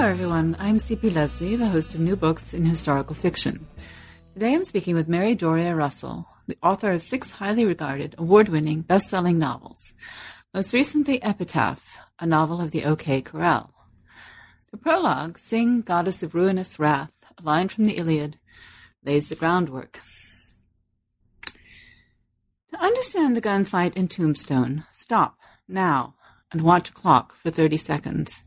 Hello, everyone. I'm C.P. Leslie, the host of New Books in Historical Fiction. Today I'm speaking with Mary Doria Russell, the author of six highly regarded, award winning, best selling novels. Most recently, Epitaph, a novel of the OK Corral. The prologue, Sing, Goddess of Ruinous Wrath, a line from the Iliad, lays the groundwork. To understand the gunfight in Tombstone, stop, now, and watch a clock for 30 seconds.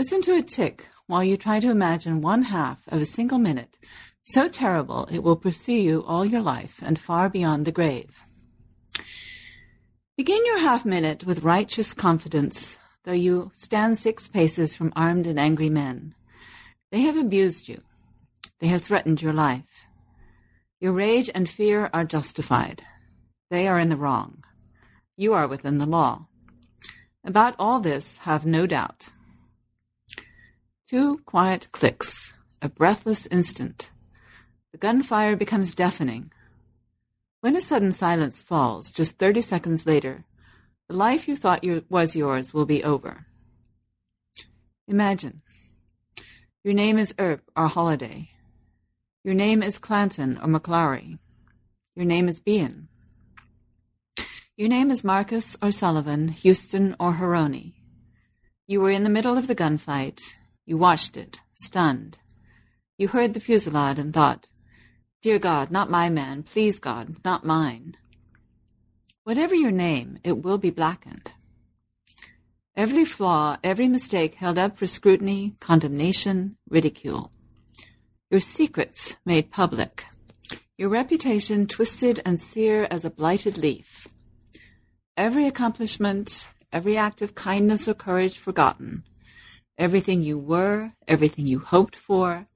Listen to a tick while you try to imagine one half of a single minute, so terrible it will pursue you all your life and far beyond the grave. Begin your half minute with righteous confidence, though you stand six paces from armed and angry men. They have abused you. They have threatened your life. Your rage and fear are justified. They are in the wrong. You are within the law. About all this, have no doubt. Two quiet clicks, a breathless instant. The gunfire becomes deafening. When a sudden silence falls, just 30 seconds later, the life you thought you, was yours will be over. Imagine. Your name is Earp or Holiday. Your name is Clanton or McLaury. Your name is Behan. Your name is Marcus or Sullivan, Houston or Haroni. You were in the middle of the gunfight, you watched it, stunned. You heard the fusillade and thought, Dear God, not my man, please God, not mine. Whatever your name, it will be blackened. Every flaw, every mistake held up for scrutiny, condemnation, ridicule. Your secrets made public. Your reputation twisted and sere as a blighted leaf. Every accomplishment, every act of kindness or courage forgotten Everything you were, everything you hoped for,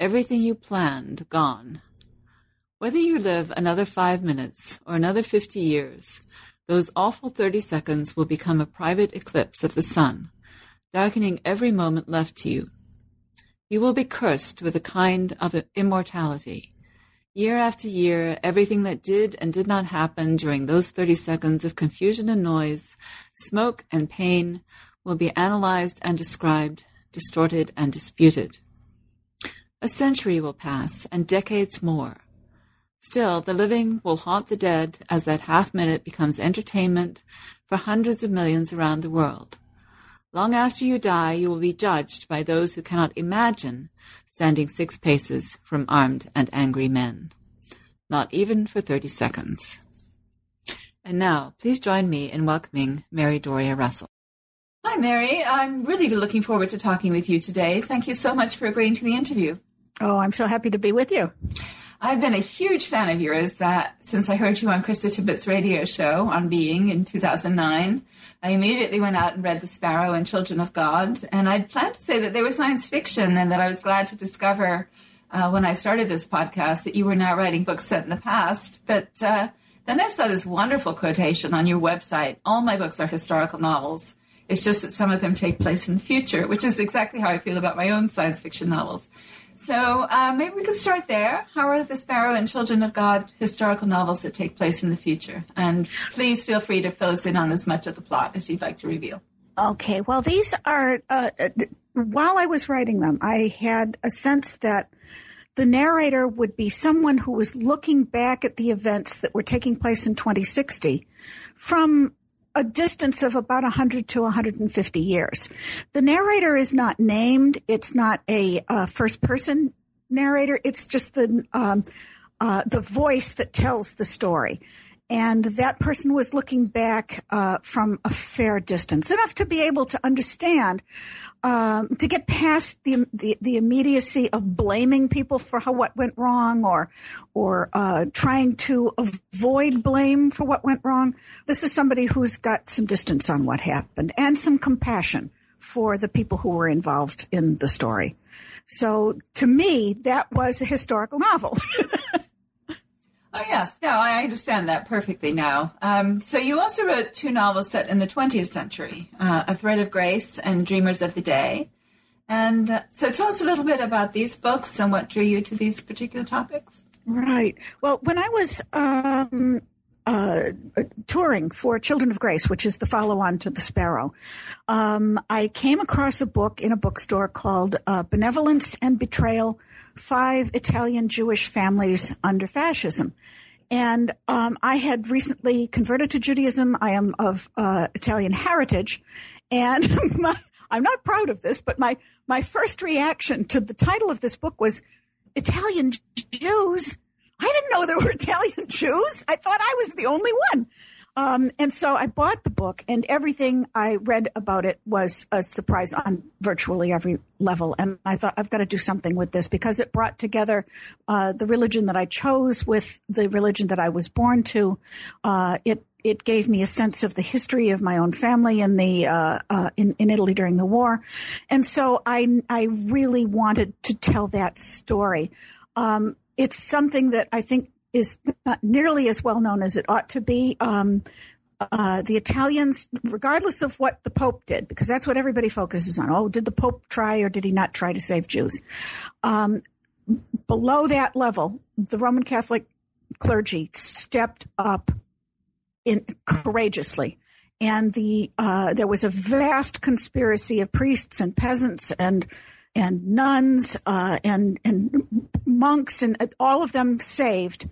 everything you planned gone. Whether you live another five minutes or another fifty years, those awful thirty seconds will become a private eclipse of the sun, darkening every moment left to you. You will be cursed with a kind of immortality. Year after year, everything that did and did not happen during those 30 seconds of confusion and noise, smoke and pain will be analyzed and described, distorted and disputed. A century will pass and decades more. Still, the living will haunt the dead as that half minute becomes entertainment for hundreds of millions around the world. Long after you die, you will be judged by those who cannot imagine standing six paces from armed and angry men. Not even for 30 seconds. And now, please join me in welcoming Mary Doria Russell. Hi, Mary. I'm really looking forward to talking with you today. Thank you so much for agreeing to the interview. Oh, I'm so happy to be with you. I've been a huge fan of yours uh, since I heard you on Krista Tippett's radio show on Being in 2009. I immediately went out and read The Sparrow and Children of God, and I'd planned to say that they were science fiction and that I was glad to discover uh, when I started this podcast that you were now writing books set in the past. But uh, then I saw this wonderful quotation on your website All my books are historical novels. It's just that some of them take place in the future, which is exactly how I feel about my own science fiction novels. So uh, maybe we could start there. How are the Sparrow and Children of God historical novels that take place in the future? And please feel free to fill us in on as much of the plot as you'd like to reveal. Okay, well, these are, uh, while I was writing them, I had a sense that the narrator would be someone who was looking back at the events that were taking place in 2060 from a distance of about 100 to 150 years. The narrator is not named. It's not a uh, first person narrator. It's just the um, uh, the voice that tells the story. And that person was looking back uh, from a fair distance, enough to be able to understand um, to get past the, the, the immediacy of blaming people for how what went wrong or or uh, trying to avoid blame for what went wrong. This is somebody who's got some distance on what happened and some compassion for the people who were involved in the story. So to me, that was a historical novel. Oh yes, no, I understand that perfectly now. Um, so you also wrote two novels set in the 20th century, uh, *A Thread of Grace* and *Dreamers of the Day*. And uh, so, tell us a little bit about these books and what drew you to these particular topics. Right. Well, when I was um, uh, touring for Children of Grace, which is the follow-on to The Sparrow, um, I came across a book in a bookstore called uh, "Benevolence and Betrayal: Five Italian Jewish Families Under Fascism." And um, I had recently converted to Judaism. I am of uh, Italian heritage, and my, I'm not proud of this, but my my first reaction to the title of this book was Italian Jews. I didn't know there were Italian Jews. I thought I was the only one. Um, and so I bought the book, and everything I read about it was a surprise on virtually every level. And I thought I've got to do something with this because it brought together uh, the religion that I chose with the religion that I was born to. Uh, it it gave me a sense of the history of my own family in the uh, uh, in, in Italy during the war, and so I I really wanted to tell that story. Um, it's something that I think is not nearly as well known as it ought to be. Um, uh, the Italians, regardless of what the Pope did, because that's what everybody focuses on. Oh, did the Pope try or did he not try to save Jews? Um, below that level, the Roman Catholic clergy stepped up in courageously. And the uh, there was a vast conspiracy of priests and peasants and and nuns uh, and and monks and all of them saved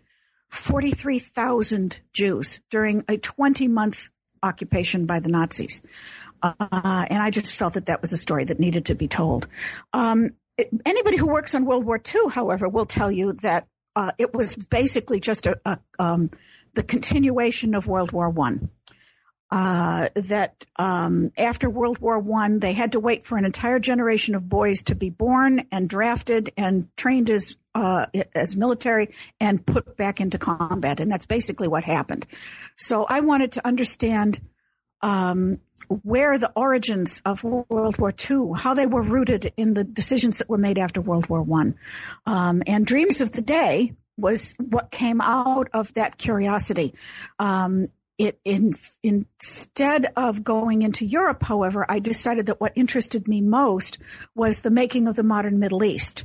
forty three thousand Jews during a twenty month occupation by the Nazis. Uh, and I just felt that that was a story that needed to be told. Um, anybody who works on World War II, however, will tell you that uh, it was basically just a, a um, the continuation of World War One. Uh, that um, after World War One, they had to wait for an entire generation of boys to be born and drafted and trained as uh, as military and put back into combat, and that's basically what happened. So I wanted to understand um, where the origins of World War II, how they were rooted in the decisions that were made after World War One, um, and Dreams of the Day was what came out of that curiosity. Um, it in, instead of going into Europe, however, I decided that what interested me most was the making of the modern Middle East.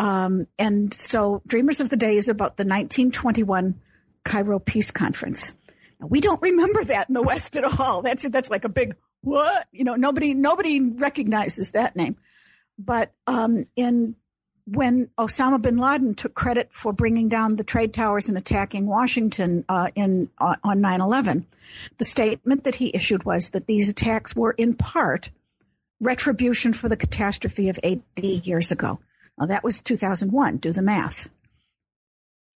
Um, and so, Dreamers of the Day is about the 1921 Cairo Peace Conference. Now, we don't remember that in the West at all. That's that's like a big what? You know, nobody nobody recognizes that name. But um, in when Osama bin Laden took credit for bringing down the trade towers and attacking Washington uh, in uh, on 9/11, the statement that he issued was that these attacks were in part retribution for the catastrophe of 80 years ago. Now, that was 2001. Do the math.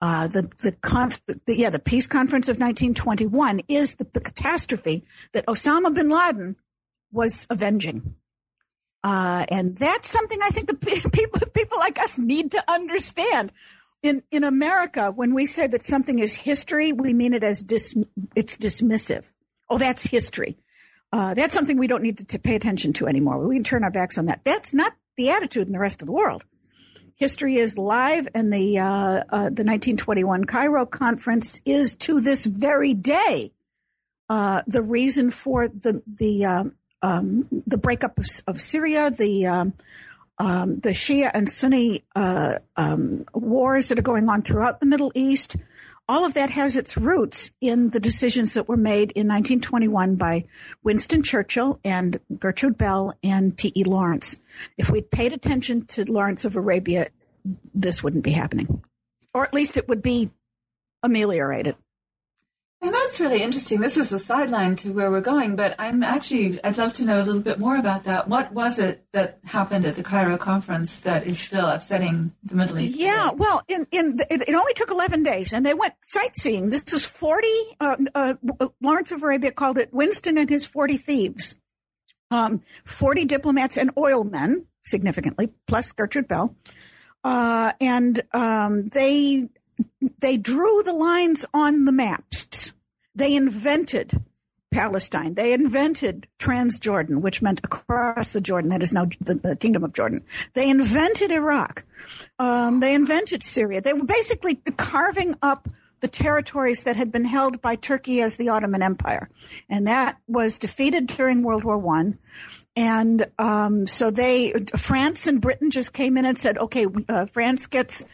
Uh, the the, conf, the, yeah the peace conference of 1921 is the, the catastrophe that Osama bin Laden was avenging. Uh, and that's something I think the people, people like us need to understand. In, in America, when we say that something is history, we mean it as dis, it's dismissive. Oh, that's history. Uh, that's something we don't need to, to pay attention to anymore. We can turn our backs on that. That's not the attitude in the rest of the world. History is live, and the uh, uh, the 1921 Cairo conference is to this very day uh, the reason for the the um, um, the breakup of, of Syria, the um, um, the Shia and Sunni uh, um, wars that are going on throughout the Middle East. All of that has its roots in the decisions that were made in 1921 by Winston Churchill and Gertrude Bell and T.E. Lawrence. If we'd paid attention to Lawrence of Arabia, this wouldn't be happening, or at least it would be ameliorated. And that's really interesting. This is a sideline to where we're going, but I'm actually, I'd love to know a little bit more about that. What was it that happened at the Cairo conference that is still upsetting the Middle East? Yeah, well, in, in it, it, only took 11 days and they went sightseeing. This was 40, uh, uh, Lawrence of Arabia called it Winston and his 40 thieves. Um, 40 diplomats and oil men, significantly, plus Gertrude Bell. Uh, and um, they they drew the lines on the maps. They invented Palestine. They invented Transjordan, which meant across the Jordan. That is now the, the Kingdom of Jordan. They invented Iraq. Um, they invented Syria. They were basically carving up the territories that had been held by Turkey as the Ottoman Empire, and that was defeated during World War One. And um, so they, France and Britain just came in and said, okay, uh, France gets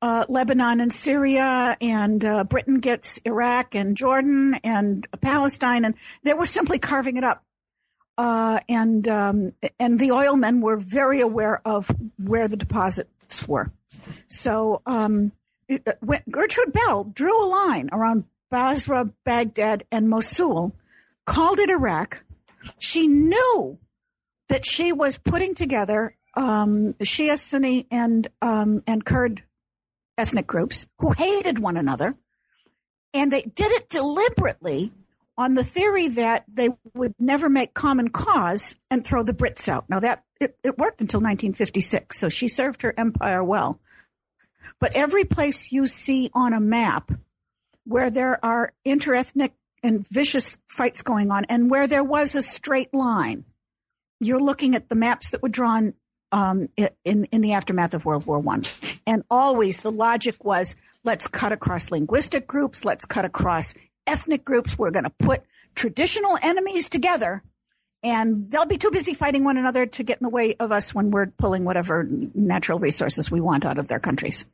uh, Lebanon and Syria, and uh, Britain gets Iraq and Jordan and Palestine, and they were simply carving it up. Uh, and um, and the oilmen were very aware of where the deposits were. So um, uh, Gertrude Bell drew a line around Basra, Baghdad, and Mosul, called it Iraq. She knew that she was putting together um, Shia, Sunni, and um, and Kurd ethnic groups who hated one another, and they did it deliberately on the theory that they would never make common cause and throw the Brits out. Now that it, it worked until 1956, so she served her empire well. But every place you see on a map where there are interethnic and vicious fights going on, and where there was a straight line you're looking at the maps that were drawn um, in in the aftermath of World War One, and always the logic was let's cut across linguistic groups, let's cut across ethnic groups. We're going to put traditional enemies together, and they'll be too busy fighting one another to get in the way of us when we're pulling whatever natural resources we want out of their countries.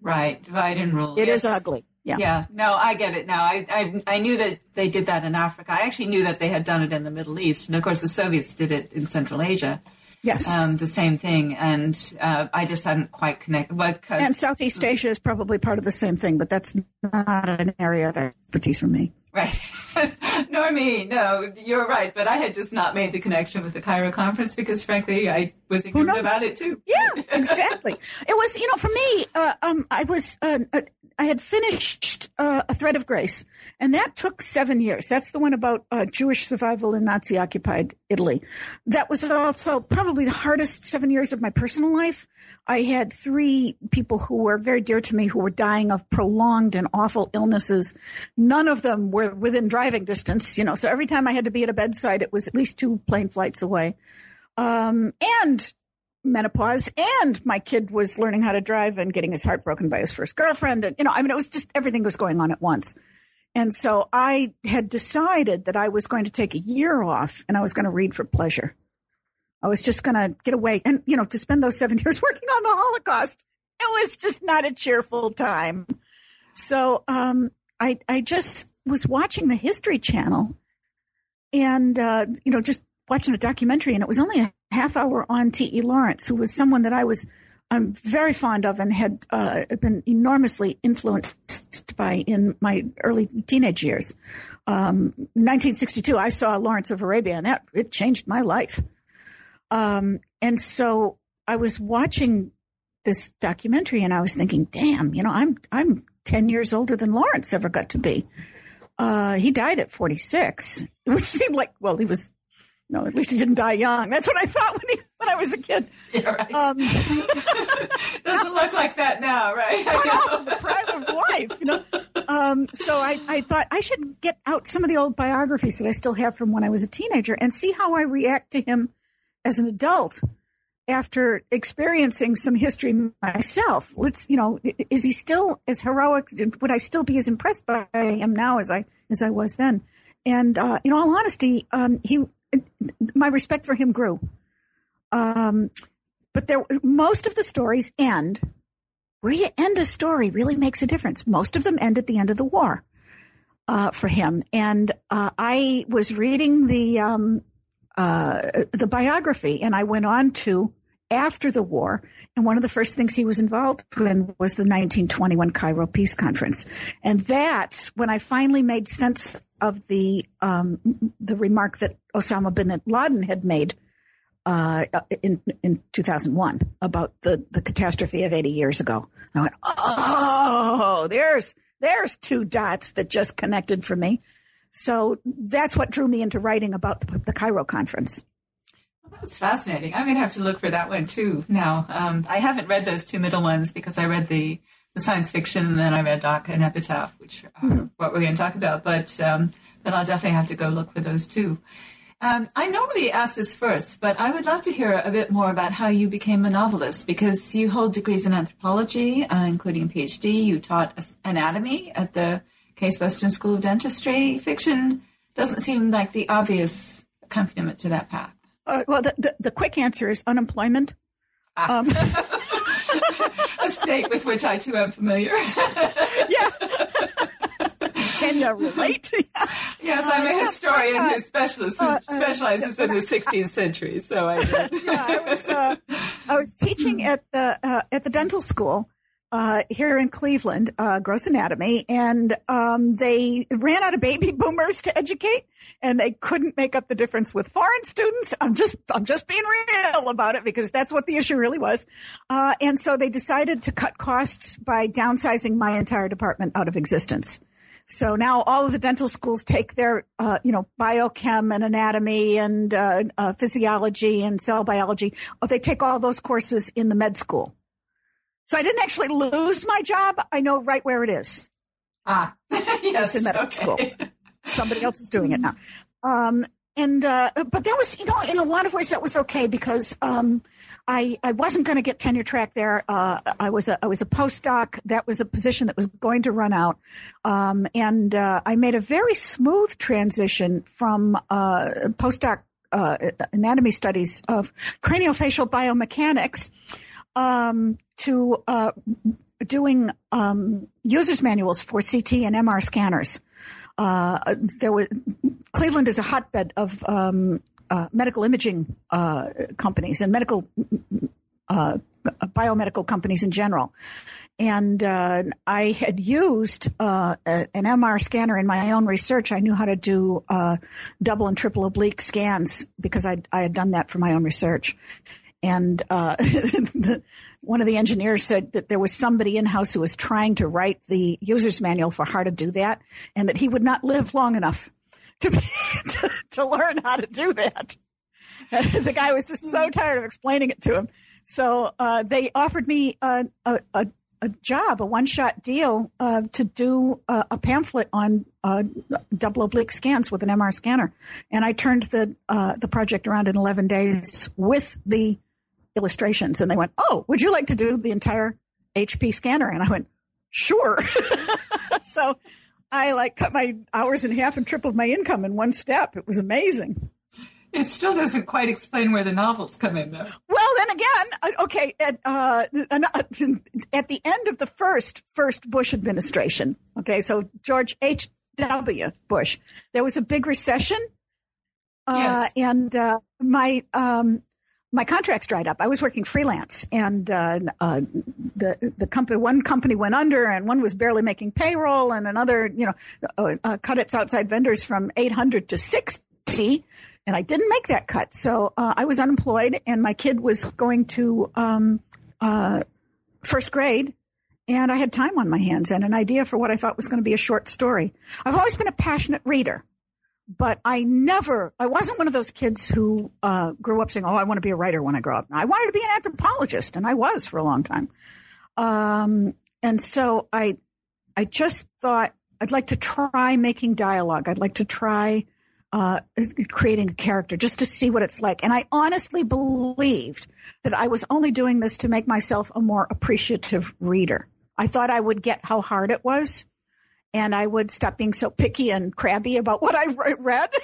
Right, divide and rule. It yes. is ugly. Yeah. Yeah. No, I get it now. I, I, I knew that they did that in Africa. I actually knew that they had done it in the Middle East, and of course the Soviets did it in Central Asia. Yes. Um, the same thing, and uh, I just hadn't quite connected. and Southeast Asia is probably part of the same thing, but that's not an area of expertise for me. Right. Nor me. No, you're right. But I had just not made the connection with the Cairo conference because, frankly, I was ignorant about it too. Yeah, exactly. it was, you know, for me, uh, um, I was, uh, uh, I had finished uh, A Thread of Grace, and that took seven years. That's the one about uh, Jewish survival in Nazi occupied Italy. That was also probably the hardest seven years of my personal life. I had three people who were very dear to me who were dying of prolonged and awful illnesses. None of them were within driving distance, you know, so every time I had to be at a bedside, it was at least two plane flights away. Um, and menopause and my kid was learning how to drive and getting his heart broken by his first girlfriend. And, you know, I mean, it was just everything was going on at once. And so I had decided that I was going to take a year off and I was going to read for pleasure. I was just going to get away and, you know, to spend those seven years working on the Holocaust. It was just not a cheerful time. So, um, I, I just was watching the History Channel and, uh, you know, just watching a documentary and it was only a half hour on T.E. Lawrence, who was someone that I was I'm very fond of and had uh, been enormously influenced by in my early teenage years. Um, 1962, I saw Lawrence of Arabia, and that it changed my life. Um, and so I was watching this documentary and I was thinking, damn, you know, I'm, I'm 10 years older than Lawrence ever got to be. Uh, he died at 46, which seemed like, well, he was, no, at least he didn't die young. That's what I thought when he, when I was a kid. Yeah, right. Um, Doesn't look like that now, right? Know, the pride of life, you know. Um, so I, I thought I should get out some of the old biographies that I still have from when I was a teenager and see how I react to him as an adult after experiencing some history myself. Let's, you know, is he still as heroic? Would I still be as impressed by him now as I as I was then? And uh, in all honesty, um, he, my respect for him grew. Um, but there, most of the stories end where you end a story really makes a difference. Most of them end at the end of the war uh, for him. And uh, I was reading the um, uh, the biography, and I went on to after the war. And one of the first things he was involved in was the 1921 Cairo Peace Conference, and that's when I finally made sense of the um, the remark that Osama bin Laden had made uh, in in 2001 about the the catastrophe of 80 years ago. I went, oh, there's there's two dots that just connected for me. So that's what drew me into writing about the, the Cairo conference. that's fascinating. I'm going to have to look for that one too now. Um, I haven't read those two middle ones because I read the, the science fiction and then I read Doc and Epitaph, which are mm-hmm. what we're going to talk about. But um, then I'll definitely have to go look for those too. Um, I normally ask this first, but I would love to hear a bit more about how you became a novelist because you hold degrees in anthropology, uh, including a PhD. You taught anatomy at the Case Western School of Dentistry. Fiction doesn't seem like the obvious accompaniment to that path. Uh, well, the, the, the, quick answer is unemployment. Ah. Um. state with which I too am familiar. yeah. Can you relate? yes, I'm a historian who specializes, uh, uh, specializes in the 16th century. So I did. yeah, I was, uh, I was teaching at the uh, at the dental school, uh, here in Cleveland, uh, Gross Anatomy, and um, they ran out of baby boomers to educate, and they couldn't make up the difference with foreign students. I'm just, I'm just being real about it because that's what the issue really was. Uh, and so they decided to cut costs by downsizing my entire department out of existence. So now all of the dental schools take their, uh, you know, biochem and anatomy and uh, uh, physiology and cell biology. Oh, they take all those courses in the med school. So I didn't actually lose my job. I know right where it is. Ah, yes. It's in medical okay. school. Somebody else is doing it now. Um, and, uh, but that was, you know, in a lot of ways that was okay because, um, I, I wasn't going to get tenure track there. Uh, I was a I was a postdoc. That was a position that was going to run out, um, and uh, I made a very smooth transition from uh, postdoc uh, anatomy studies of craniofacial biomechanics um, to uh, doing um, users manuals for CT and MR scanners. Uh, there was Cleveland is a hotbed of um, uh, medical imaging uh, companies and medical uh, biomedical companies in general. And uh, I had used an MR scanner in my own research. I knew how to do double and triple oblique scans because I, I had done that for my own research. And the, one of the engineers said that there was somebody in house who was trying to write the user's manual for how to do that, and that he would not live long enough to be, to, to learn how to do that. the guy was just so tired of explaining it to him. So uh, they offered me a, a, a, a job, a one shot deal uh, to do a pamphlet on uh, double oblique scans with an MR scanner. And I turned the uh, the project around in 11 days with the illustrations. And they went, Oh, would you like to do the entire HP scanner? And I went, Sure. so I like cut my hours in half and tripled my income in one step. It was amazing. It still doesn't quite explain where the novels come in, though. Well, then again, uh, okay, at, uh, at the end of the first first Bush administration, okay, so George H. W. Bush, there was a big recession, uh, yes. and uh, my um, my contracts dried up. I was working freelance, and uh, uh, the the company one company went under, and one was barely making payroll, and another, you know, uh, uh cut its outside vendors from eight hundred to sixty, and I didn't make that cut, so uh, I was unemployed, and my kid was going to um, uh, first grade. And I had time on my hands and an idea for what I thought was going to be a short story. I've always been a passionate reader but I never, I wasn't one of those kids who uh, grew up saying, "Oh, I want to be a writer when I grow up." I wanted to be an anthropologist, and I was for a long time. Um, and so I, I just thought I'd like to try making dialogue. I'd like to try uh, creating a character just to see what it's like. And I honestly believed that I was only doing this to make myself a more appreciative reader. I thought I would get how hard it was and I would stop being so picky and crabby about what I read.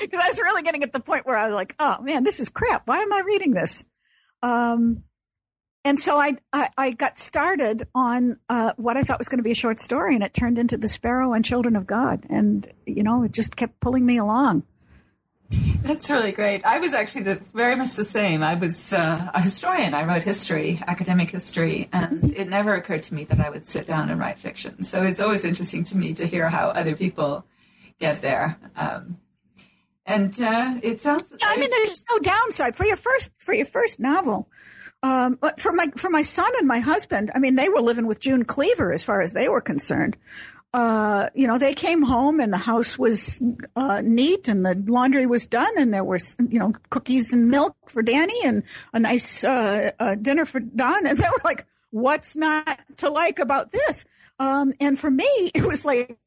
Because I was really getting at the point where I was like, oh man, this is crap. Why am I reading this? Um, and so I, I, I, got started on uh, what I thought was going to be a short story, and it turned into The Sparrow and Children of God. And, you know, it just kept pulling me along. That's really great. I was actually the, very much the same. I was uh, a historian. I wrote history, academic history, and it never occurred to me that I would sit down and write fiction. So it's always interesting to me to hear how other people get there. Um, and uh, it sounds. I mean, there's no downside for your first for your first novel. Um, but for my for my son and my husband, I mean, they were living with June Cleaver as far as they were concerned uh, you know, they came home and the house was uh, neat and the laundry was done and there were, you know, cookies and milk for Danny and a nice uh, uh dinner for Don. And they were like, what's not to like about this? Um, and for me, it was like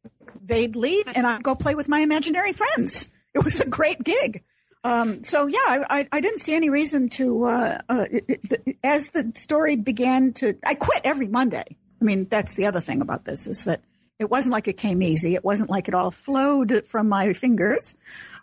they'd leave and I'd go play with my imaginary friends. It was a great gig. Um, so yeah, I, I, didn't see any reason to. Uh, it, it, as the story began to, I quit every Monday. I mean, that's the other thing about this is that it wasn't like it came easy. It wasn't like it all flowed from my fingers.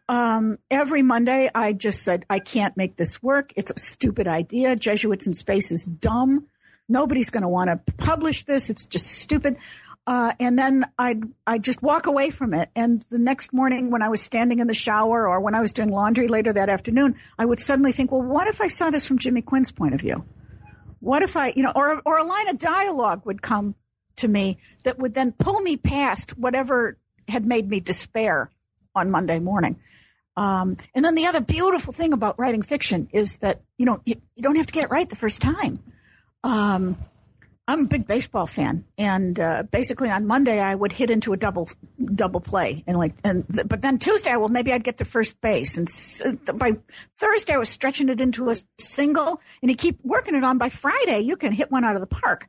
Um, every Monday, I just said, I can't make this work. It's a stupid idea. Jesuits in space is dumb. Nobody's going to want to publish this. It's just stupid. Uh, and then I'd, I'd just walk away from it. And the next morning, when I was standing in the shower or when I was doing laundry later that afternoon, I would suddenly think, well, what if I saw this from Jimmy Quinn's point of view? What if I, you know, or, or a line of dialogue would come to me that would then pull me past whatever had made me despair on Monday morning. Um, and then the other beautiful thing about writing fiction is that, you know, you, you don't have to get it right the first time. Um, I'm a big baseball fan, and uh, basically on Monday I would hit into a double double play, and like, and th- but then Tuesday, well, maybe I'd get to first base, and s- by Thursday I was stretching it into a single, and you keep working it on. By Friday, you can hit one out of the park,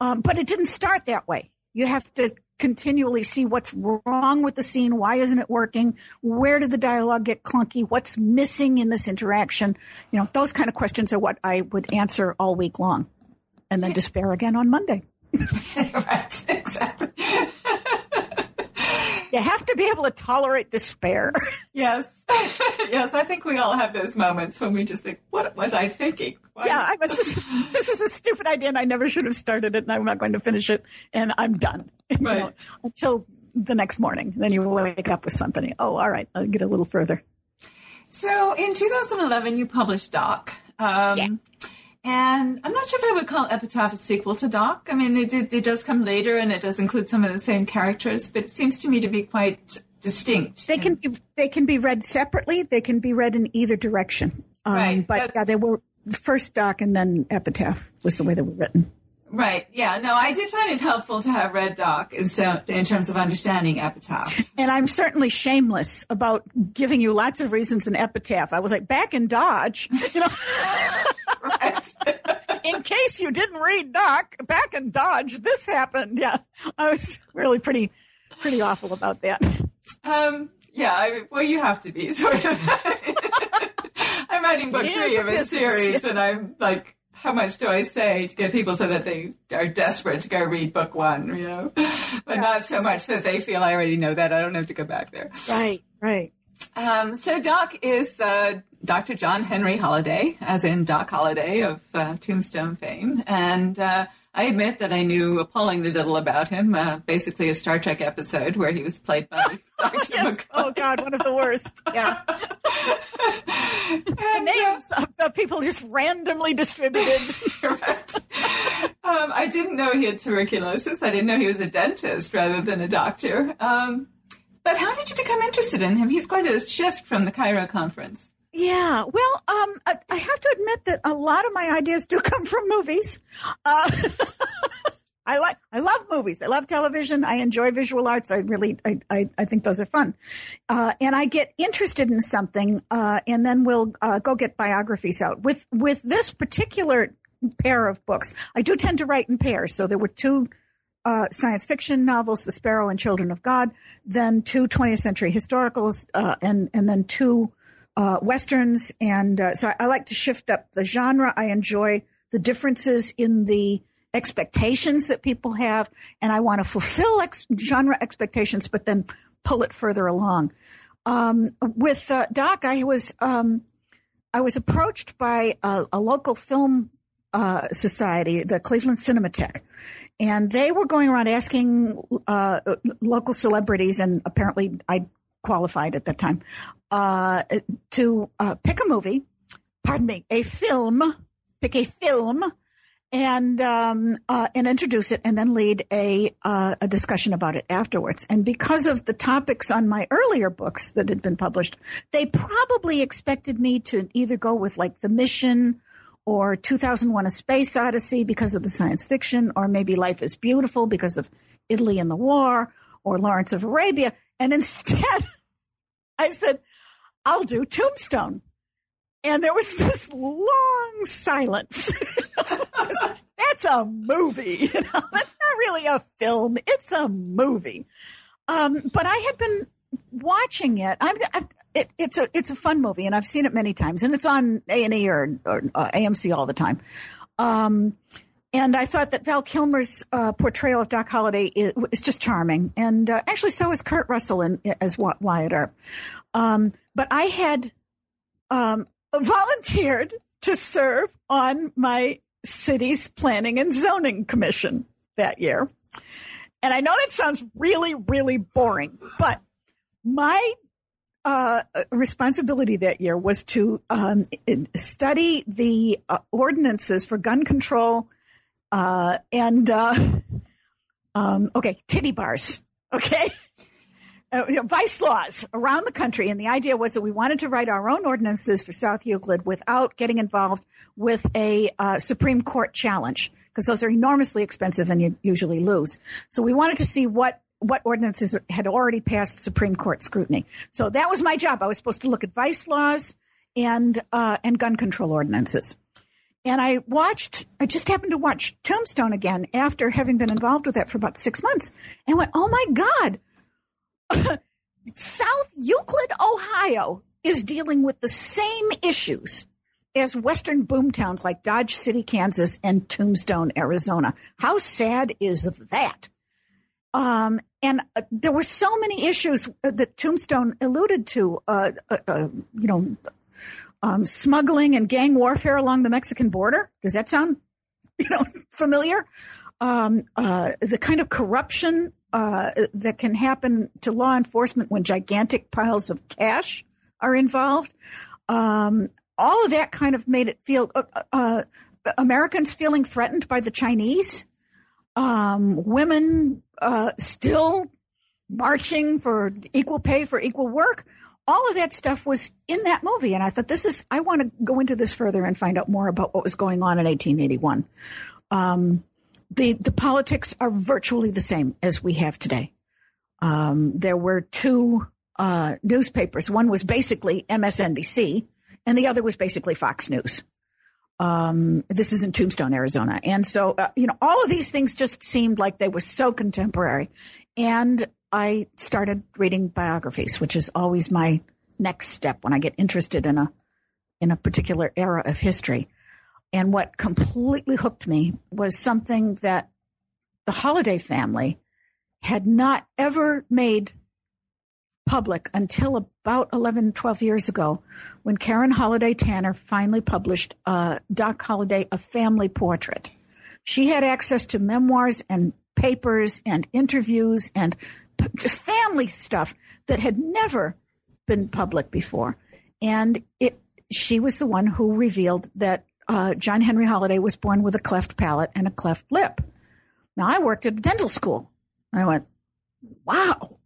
um, but it didn't start that way. You have to continually see what's wrong with the scene, why isn't it working, where did the dialogue get clunky, what's missing in this interaction. You know, those kind of questions are what I would answer all week long and then despair again on Monday. right, exactly. you have to be able to tolerate despair. Yes, yes. I think we all have those moments when we just think, "What was I thinking?" Why? Yeah, I was. Just, this is a stupid idea, and I never should have started it, and I'm not going to finish it, and I'm done. Right. You know, until the next morning, then you wake up with something. Oh, all right, I'll get a little further. So, in 2011, you published Doc. Um, yeah. And I'm not sure if I would call Epitaph a sequel to Doc. I mean, it, it, it, does come later and it does include some of the same characters, but it seems to me to be quite distinct. They can be, they can be read separately. They can be read in either direction. Um, right. But yeah, they were first Doc and then Epitaph was the way they were written. Right. Yeah. No, I did find it helpful to have read Doc in, in terms of understanding Epitaph. And I'm certainly shameless about giving you lots of reasons in Epitaph. I was like, back in Dodge, you know. in case you didn't read Doc, back in Dodge, this happened. Yeah. I was really pretty, pretty awful about that. Um, yeah. I, well, you have to be sort of. I'm writing book three of a series, and I'm like how much do I say to get people so that they are desperate to go read book one, you know, but yeah. not so much that they feel I already know that I don't have to go back there. Right, right. Um, so Doc is uh, Dr. John Henry Holliday, as in Doc Holliday of uh, Tombstone fame, and uh, I admit that I knew appallingly little about him. Uh, basically, a Star Trek episode where he was played by Dr. yes. McCoy. Oh God, one of the worst. Yeah. and, names uh, of people just randomly distributed. right. Um, I didn't know he had tuberculosis. I didn't know he was a dentist rather than a doctor. Um, but how did you become interested in him? He's quite a shift from the Cairo conference. Yeah, well, um, I, I, have to admit that a lot of my ideas do come from movies. Uh, I like, I love movies. I love television. I enjoy visual arts. I really, I, I, I think those are fun. Uh, and I get interested in something, uh, and then we'll uh, go get biographies out. With with this particular pair of books, I do tend to write in pairs. So there were two uh, science fiction novels, The Sparrow and Children of God, then two 20th century historicals, uh, and and then two uh, westerns, and uh, so I, I, like to shift up the genre. I enjoy the differences in the expectations that people have, and I want to fulfill ex- genre expectations, but then pull it further along. Um, with uh, Doc, I was um, I was approached by a, a local film uh, society, the Cleveland Cinematheque, and they were going around asking uh, local celebrities, and apparently I qualified at that time, uh, to uh, pick a movie, pardon me, a film, pick a film, and um, uh, and introduce it, and then lead a uh, a discussion about it afterwards. And because of the topics on my earlier books that had been published, they probably expected me to either go with like the mission or 2001: A Space Odyssey because of the science fiction, or maybe Life is Beautiful because of Italy and the war, or Lawrence of Arabia. And instead, I said, I'll do Tombstone. And there was this long silence. That's a movie. You know? That's not really a film. It's a movie. Um, but I had been watching it. I'm, I, it, it's a it's a fun movie, and I've seen it many times, and it's on A and E or, or uh, AMC all the time. Um, and I thought that Val Kilmer's uh, portrayal of Doc Holliday is, is just charming, and uh, actually, so is Kurt Russell in, as Wyatt Earp. Um, but I had um, volunteered to serve on my city's planning and zoning commission that year. And I know that sounds really, really boring, but my uh, responsibility that year was to um, study the uh, ordinances for gun control uh, and, uh, um, okay, titty bars. Okay. Uh, you know, vice laws around the country. And the idea was that we wanted to write our own ordinances for South Euclid without getting involved with a uh, Supreme Court challenge because those are enormously expensive and you usually lose. So we wanted to see what what ordinances had already passed Supreme Court scrutiny. So that was my job. I was supposed to look at vice laws and uh, and gun control ordinances. And I watched. I just happened to watch Tombstone again after having been involved with that for about six months, and went, "Oh my God, South Euclid, Ohio is dealing with the same issues as Western boomtowns like Dodge City, Kansas, and Tombstone, Arizona. How sad is that? Um, and uh, there were so many issues that Tombstone alluded to, uh, uh, uh you know, um, smuggling and gang warfare along the Mexican border. Does that sound, you know, familiar? Um, uh, the kind of corruption uh, that can happen to law enforcement when gigantic piles of cash are involved. Um, all of that kind of made it feel uh, uh, Americans feeling threatened by the Chinese, um, women uh, still marching for equal pay for equal work. All of that stuff was in that movie, and I thought this is. I want to go into this further and find out more about what was going on in 1881. Um, the the politics are virtually the same as we have today. Um, there were two uh, newspapers. One was basically MSNBC, and the other was basically Fox News. Um, this is in Tombstone, Arizona, and so uh, you know all of these things just seemed like they were so contemporary. And I started reading biographies, which is always my next step when I get interested in a in a particular era of history. And what completely hooked me was something that the Holliday family had not ever made public until about 11, 12 years ago when Karen Holliday Tanner finally published uh, Doc Holliday, A Family Portrait. She had access to memoirs and papers and interviews and just family stuff that had never been public before. And it, she was the one who revealed that uh, John Henry Holliday was born with a cleft palate and a cleft lip. Now, I worked at a dental school. I went, wow,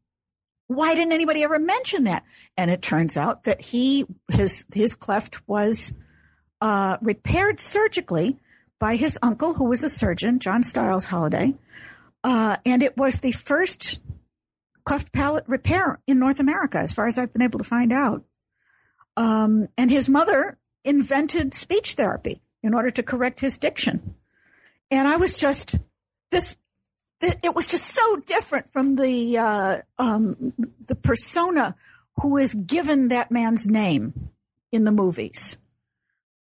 why didn't anybody ever mention that? And it turns out that he, his, his cleft was uh, repaired surgically by his uncle, who was a surgeon, John Stiles Holliday. Uh, and it was the first cleft palate repair in North America, as far as I've been able to find out. Um, and his mother invented speech therapy in order to correct his diction. And I was just this. It was just so different from the uh, um, the persona who is given that man's name in the movies.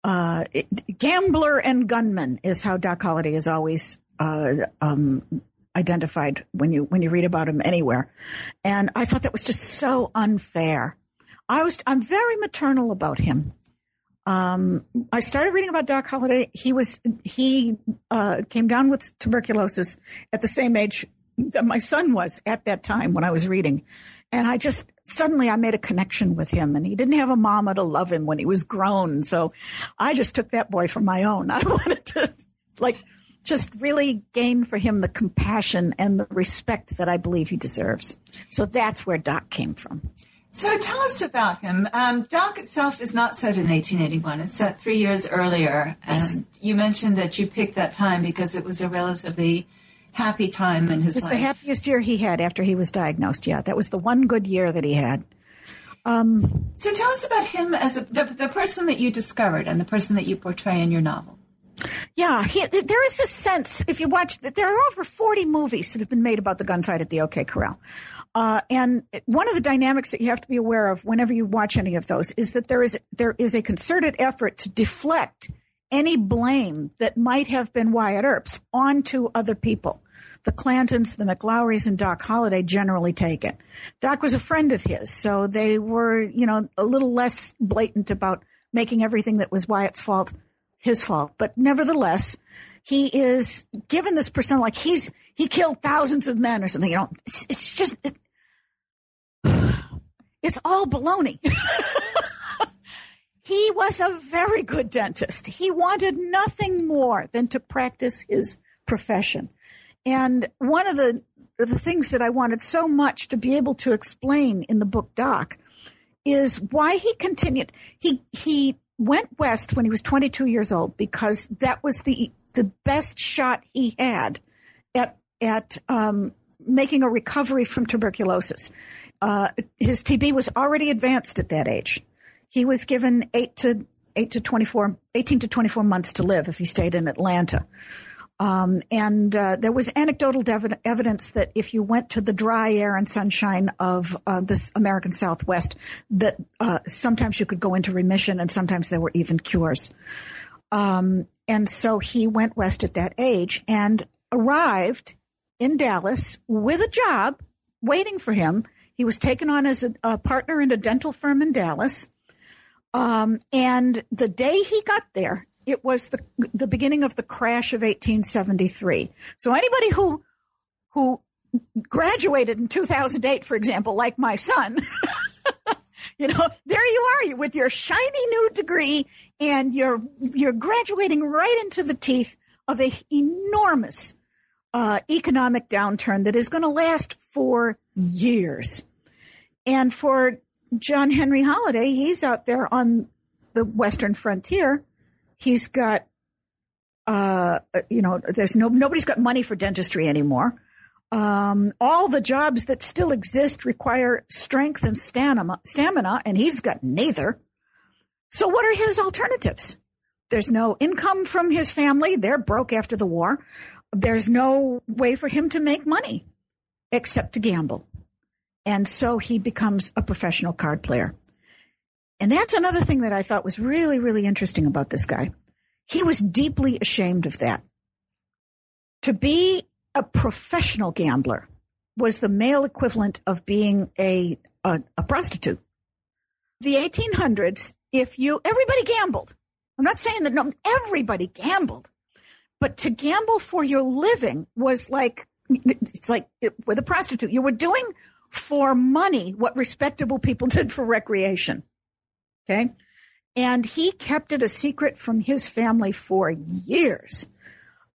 Uh, it, gambler and gunman is how Doc Holliday is always uh, um, identified when you when you read about him anywhere, and I thought that was just so unfair. I was I'm very maternal about him. Um, I started reading about Doc Holliday. He was he uh, came down with tuberculosis at the same age that my son was at that time when I was reading, and I just suddenly I made a connection with him. And he didn't have a mama to love him when he was grown, so I just took that boy for my own. I wanted to like just really gain for him the compassion and the respect that I believe he deserves. So that's where Doc came from. So tell us about him. Um, Doc itself is not set in 1881. It's set three years earlier. Yes. And you mentioned that you picked that time because it was a relatively happy time in his life. It was the happiest year he had after he was diagnosed. Yeah, that was the one good year that he had. Um, so tell us about him as a, the, the person that you discovered and the person that you portray in your novel. Yeah, he, there is a sense, if you watch, that there are over 40 movies that have been made about the gunfight at the OK Corral. Uh, and one of the dynamics that you have to be aware of whenever you watch any of those is that there is, there is a concerted effort to deflect any blame that might have been Wyatt Earp's onto other people. The Clantons, the McLaurys, and Doc Holliday generally take it. Doc was a friend of his, so they were, you know, a little less blatant about making everything that was Wyatt's fault his fault. But nevertheless, he is given this persona like he's he killed thousands of men or something. You know, it's it's just it, it's all baloney. he was a very good dentist. He wanted nothing more than to practice his profession. And one of the the things that I wanted so much to be able to explain in the book Doc is why he continued. He he went west when he was 22 years old because that was the the best shot he had at at um, making a recovery from tuberculosis. Uh, his TB was already advanced at that age. He was given eight to eight to 24, 18 to 24 months to live if he stayed in Atlanta. Um, and uh, there was anecdotal dev- evidence that if you went to the dry air and sunshine of uh, this American Southwest, that uh, sometimes you could go into remission, and sometimes there were even cures. Um, and so he went west at that age and arrived in Dallas with a job waiting for him. He was taken on as a, a partner in a dental firm in Dallas. Um, and the day he got there, it was the the beginning of the crash of 1873. So anybody who who graduated in 2008, for example, like my son, you know, there you are with your shiny new degree, and you're you're graduating right into the teeth of a enormous uh, economic downturn that is going to last for years. And for John Henry Holliday, he's out there on the western frontier He's got, uh, you know, there's no, nobody's got money for dentistry anymore. Um, all the jobs that still exist require strength and stamina, stamina, and he's got neither. So what are his alternatives? There's no income from his family. They're broke after the war. There's no way for him to make money except to gamble. And so he becomes a professional card player. And that's another thing that I thought was really, really interesting about this guy. He was deeply ashamed of that. To be a professional gambler was the male equivalent of being a, a, a prostitute. The 1800s, if you, everybody gambled. I'm not saying that no, everybody gambled, but to gamble for your living was like, it's like with a prostitute. You were doing for money what respectable people did for recreation. Okay. And he kept it a secret from his family for years.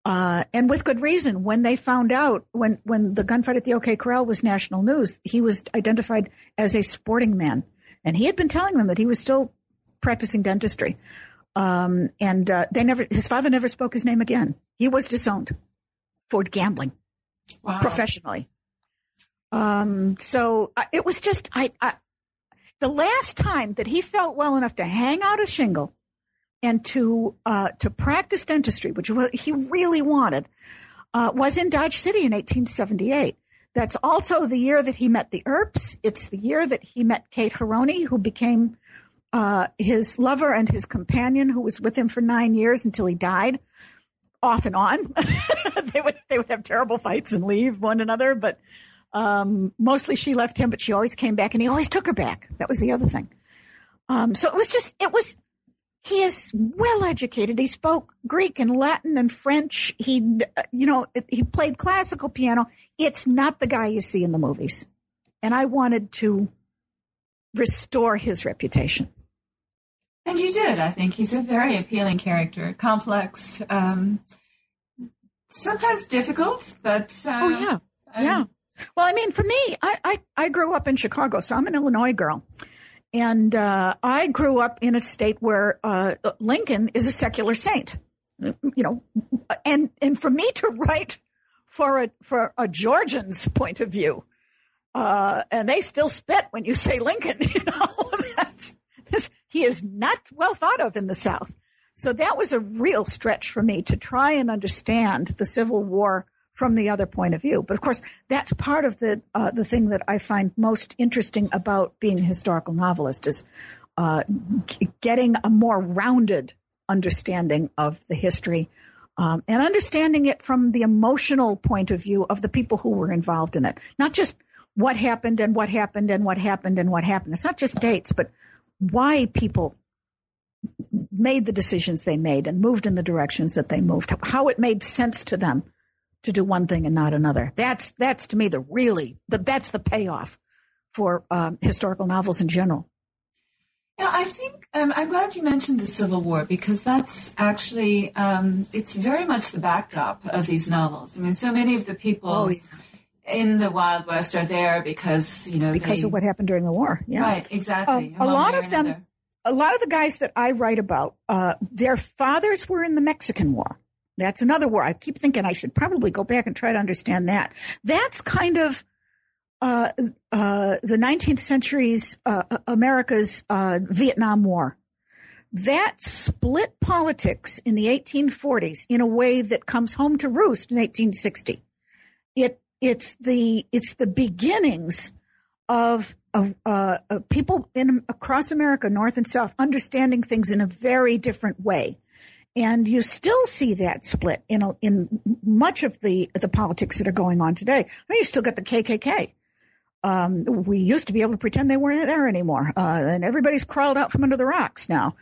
Uh, and with good reason. When they found out, when, when the gunfight at the OK Corral was national news, he was identified as a sporting man. And he had been telling them that he was still practicing dentistry. Um, and uh, they never, his father never spoke his name again. He was disowned for gambling wow. professionally. Um, so uh, it was just, I, I, the last time that he felt well enough to hang out a shingle and to uh, to practice dentistry, which he really wanted, uh, was in Dodge City in 1878. That's also the year that he met the Earps. It's the year that he met Kate Harony, who became uh, his lover and his companion, who was with him for nine years until he died, off and on. they would they would have terrible fights and leave one another, but um, mostly she left him, but she always came back and he always took her back. That was the other thing. Um, so it was just, it was, he is well educated. He spoke Greek and Latin and French. He, you know, he played classical piano. It's not the guy you see in the movies. And I wanted to restore his reputation. And you did. I think he's a very appealing character, complex, um, sometimes difficult, but. Uh, oh, yeah. Yeah. Well, I mean, for me, I, I, I grew up in Chicago, so I'm an Illinois girl. And uh, I grew up in a state where uh, Lincoln is a secular saint, you know, and and for me to write for a for a Georgian's point of view, uh, and they still spit when you say Lincoln, you know, that's, he is not well thought of in the South. So that was a real stretch for me to try and understand the Civil War from the other point of view. But of course, that's part of the uh, the thing that I find most interesting about being a historical novelist is uh, g- getting a more rounded understanding of the history um, and understanding it from the emotional point of view of the people who were involved in it, not just what happened and what happened and what happened and what happened. It's not just dates, but why people made the decisions they made and moved in the directions that they moved, how it made sense to them to do one thing and not another. That's that's to me the really the, that's the payoff for um, historical novels in general. Yeah, I think um, I'm glad you mentioned the Civil War because that's actually um, it's very much the backdrop of these novels. I mean, so many of the people oh, yeah. In the Wild West are there because you know because they, of what happened during the war. Yeah, right, exactly. Um, a lot of them, a lot of the guys that I write about, uh, their fathers were in the Mexican War. That's another war. I keep thinking I should probably go back and try to understand that. That's kind of uh, uh, the 19th century's uh, America's uh, Vietnam War. That split politics in the 1840s in a way that comes home to roost in 1860. It it's the it's the beginnings of of uh, people in across America, North and South, understanding things in a very different way and you still see that split in a, in much of the the politics that are going on today. I mean, you still got the KKK. Um, we used to be able to pretend they weren't there anymore, uh, and everybody's crawled out from under the rocks now.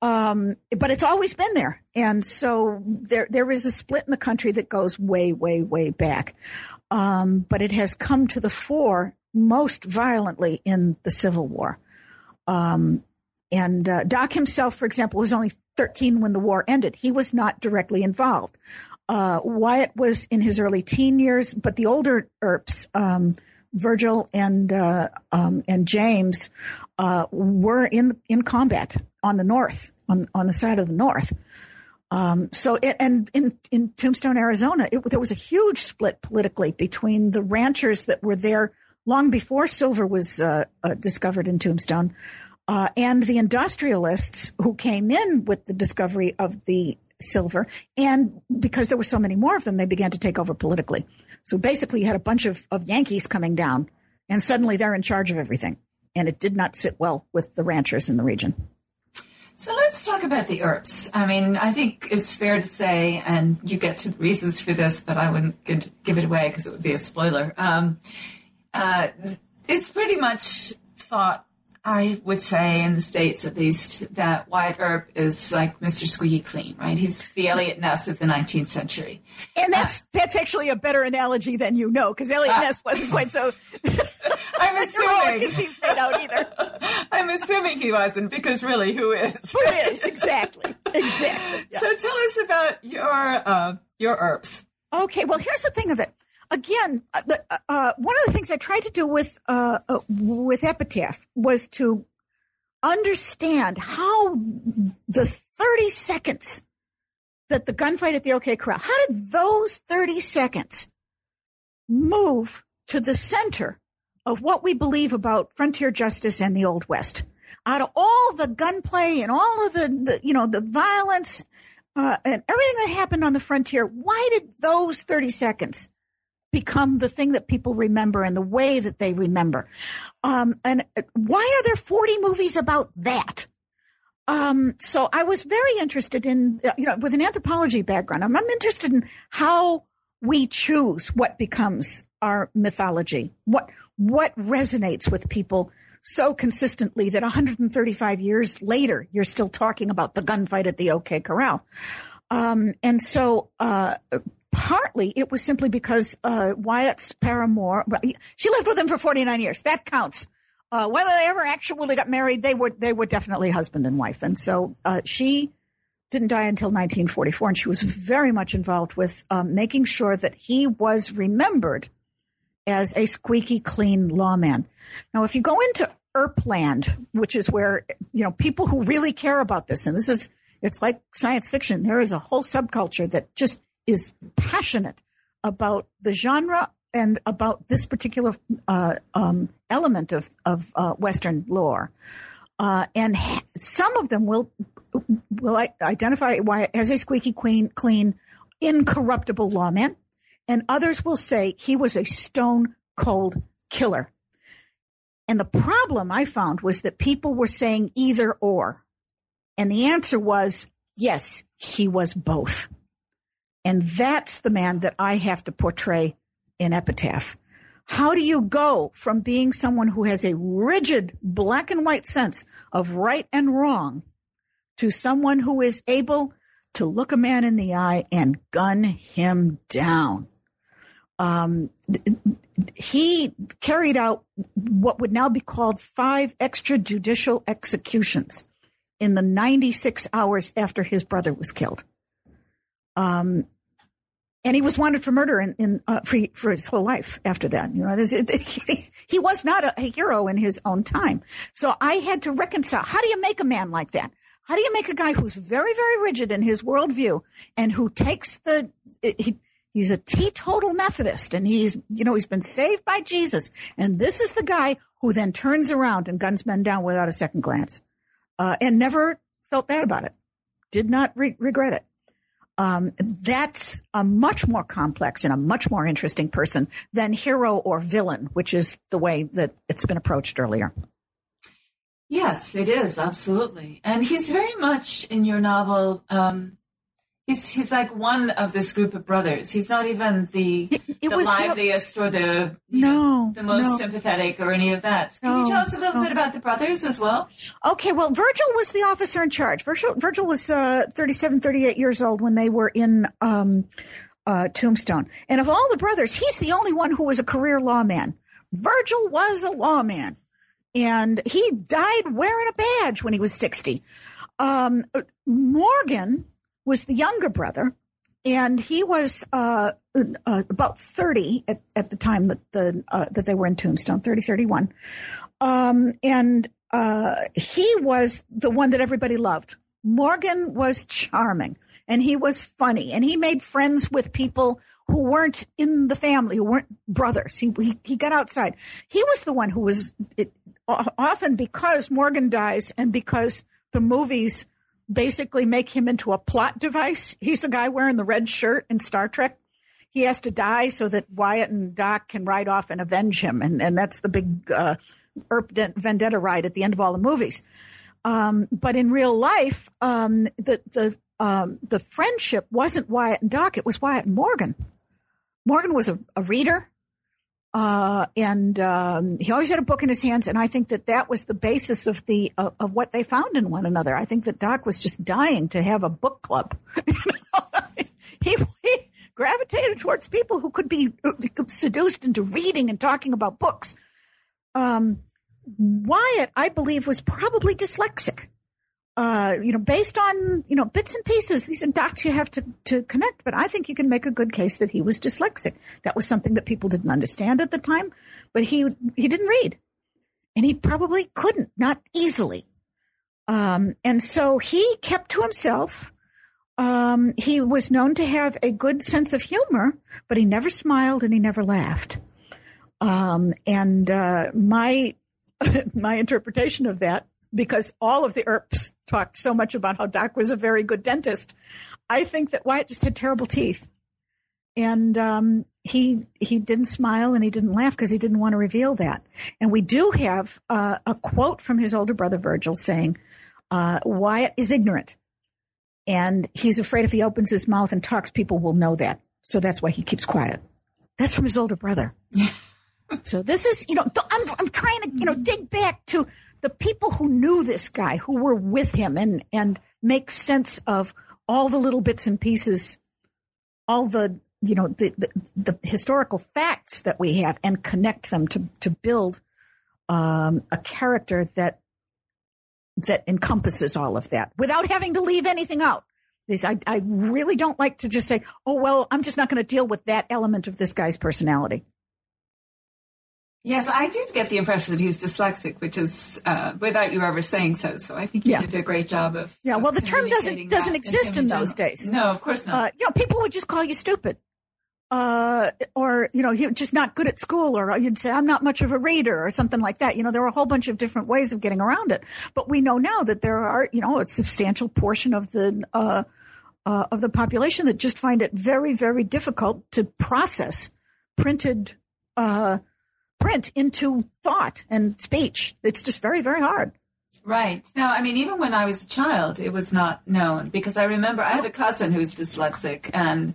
Um, but it's always been there, and so there there is a split in the country that goes way, way, way back. Um, but it has come to the fore most violently in the Civil War. Um, and uh, Doc himself, for example, was only 13 when the war ended. He was not directly involved. Uh, Wyatt was in his early teen years, but the older Earps, um, Virgil and uh, um, and James, uh, were in in combat on the north, on on the side of the north. Um, so, it, and in in Tombstone, Arizona, it, there was a huge split politically between the ranchers that were there long before silver was uh, uh, discovered in Tombstone, uh, and the industrialists who came in with the discovery of the silver. And because there were so many more of them, they began to take over politically. So basically, you had a bunch of, of Yankees coming down, and suddenly they're in charge of everything. And it did not sit well with the ranchers in the region. So let's talk about the Earps. I mean, I think it's fair to say, and you get to the reasons for this, but I wouldn't give it away because it would be a spoiler. Um, uh, it's pretty much thought I would say in the States at least that Wyatt Earp is like Mr. Squeaky Clean, right? He's the Eliot Ness of the 19th century. And that's, uh, that's actually a better analogy than you know, because Eliot uh, Ness wasn't quite so. I'm assuming. Because he's made out either. I'm assuming he wasn't, because really, who is? Who is, exactly. Exactly. Yeah. So tell us about your, uh, your Earps. Okay, well, here's the thing of it again, uh, the, uh, uh, one of the things I tried to do with uh, uh, with Epitaph was to understand how the 30 seconds that the gunfight at the OK Corral, how did those 30 seconds move to the center of what we believe about frontier justice and the Old West? Out of all the gunplay and all of the, the you know, the violence uh, and everything that happened on the frontier, why did those 30 seconds become the thing that people remember and the way that they remember. Um, and why are there 40 movies about that? Um, so I was very interested in, you know, with an anthropology background, I'm, I'm interested in how we choose what becomes our mythology, what, what resonates with people so consistently that 135 years later, you're still talking about the gunfight at the OK Corral. Um, and so, uh, partly it was simply because uh, Wyatt's paramour, she lived with him for 49 years. That counts. Uh, whether they ever actually got married, they were they were definitely husband and wife, and so uh, she didn't die until 1944, and she was very much involved with um, making sure that he was remembered as a squeaky clean lawman. Now, if you go into Earpland, which is where you know people who really care about this, and this is it's like science fiction. There is a whole subculture that just is passionate about the genre and about this particular uh, um, element of, of uh, Western lore. Uh, and some of them will will identify Wyatt as a squeaky clean, clean, incorruptible lawman, and others will say he was a stone cold killer. And the problem I found was that people were saying either or. And the answer was yes, he was both. And that's the man that I have to portray in Epitaph. How do you go from being someone who has a rigid black and white sense of right and wrong to someone who is able to look a man in the eye and gun him down? Um, he carried out what would now be called five extrajudicial executions in the 96 hours after his brother was killed. Um, and he was wanted for murder in, in uh, for, for his whole life after that. You know, this, he, he was not a, a hero in his own time. So I had to reconcile. How do you make a man like that? How do you make a guy who's very, very rigid in his worldview and who takes the, he, he's a teetotal Methodist and he's, you know, he's been saved by Jesus. And this is the guy who then turns around and guns men down without a second glance, uh, and never felt bad about it. Did not re- regret it um, that's a much more complex and a much more interesting person than hero or villain, which is the way that it's been approached earlier. Yes, it is absolutely, and he's very much in your novel um, He's he's like one of this group of brothers. He's not even the it, it the liveliest or the no know, the most no. sympathetic or any of that. Can no, you tell us a little no. bit about the brothers as well? Okay, well, Virgil was the officer in charge. Virgil Virgil was uh, 37, 38 years old when they were in um, uh, Tombstone, and of all the brothers, he's the only one who was a career lawman. Virgil was a lawman, and he died wearing a badge when he was sixty. Um, Morgan was the younger brother, and he was uh, uh, about 30 at, at the time that the uh, that they were in Tombstone, 30, 31. Um, and uh, he was the one that everybody loved. Morgan was charming and he was funny and he made friends with people who weren't in the family, who weren't brothers. He, he, he got outside. He was the one who was it, often because Morgan dies and because the movies basically make him into a plot device. He's the guy wearing the red shirt in Star Trek. He has to die so that Wyatt and Doc can ride off and avenge him. And, and that's the big uh, Earp vendetta ride at the end of all the movies. Um, but in real life, um, the, the, um, the friendship wasn't Wyatt and Doc, it was Wyatt and Morgan. Morgan was a, a reader. Uh, and um, he always had a book in his hands, and I think that that was the basis of the of, what they found in one another. I think that Doc was just dying to have a book club. he, he, gravitated towards people who could be seduced into reading and talking about books. Um, Wyatt, I believe, was probably dyslexic uh, you know, based on, you know, bits and pieces. These are dots you have to, to connect, but I think you can make a good case that he was dyslexic. That was something that people didn't understand at the time, but he, he didn't read and he probably couldn't, not easily. Um, and so he kept to himself. Um, he was known to have a good sense of humor, but he never smiled and he never laughed. Um, and, uh, my, my interpretation of that because all of the Earps talked so much about how Doc was a very good dentist. I think that Wyatt just had terrible teeth, and um, he he didn't smile and he didn't laugh because he didn't want to reveal that. And we do have uh, a quote from his older brother Virgil saying, uh, "Wyatt is ignorant, and he's afraid if he opens his mouth and talks, people will know that. So that's why he keeps quiet." That's from his older brother. so this is, you know, I'm I'm trying to you know dig back to the people who knew this guy, who were with him, and and make sense of all the little bits and pieces, all the you know the the, the historical facts that we have, and connect them to to build um, a character that that encompasses all of that without having to leave anything out. I, I really don't like to just say, oh, well, I'm just not going to deal with that element of this guy's personality. Yes, I did get the impression that he was dyslexic, which is uh, without you ever saying so. So I think you yeah. did a great job of. Yeah, well, the term doesn't doesn't exist in those days. No, of course not. Uh, you know, people would just call you stupid. uh, or you know, you're just not good at school, or you'd say I'm not much of a reader, or something like that. You know, there are a whole bunch of different ways of getting around it. But we know now that there are, you know, a substantial portion of the uh, uh, of the population that just find it very, very difficult to process printed uh, print into thought and speech. It's just very, very hard. Right. No, I mean, even when I was a child, it was not known because I remember I have a cousin who's dyslexic and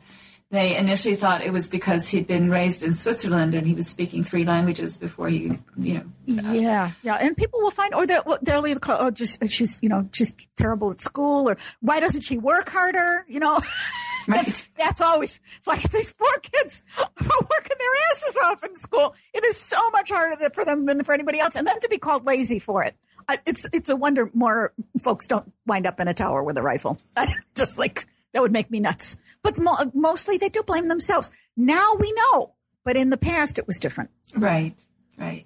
they initially thought it was because he'd been raised in Switzerland and he was speaking three languages before he, you know. Yeah, yeah, and people will find, or they'll, they'll either call, oh, just she's, you know, she's terrible at school, or why doesn't she work harder? You know. that's that's always it's like these poor kids are working their asses off in school. It is so much harder for them than for anybody else, and then to be called lazy for it. It's it's a wonder more folks don't wind up in a tower with a rifle. Just like that would make me nuts. But mo- mostly they do blame themselves. Now we know, but in the past it was different. Right, right.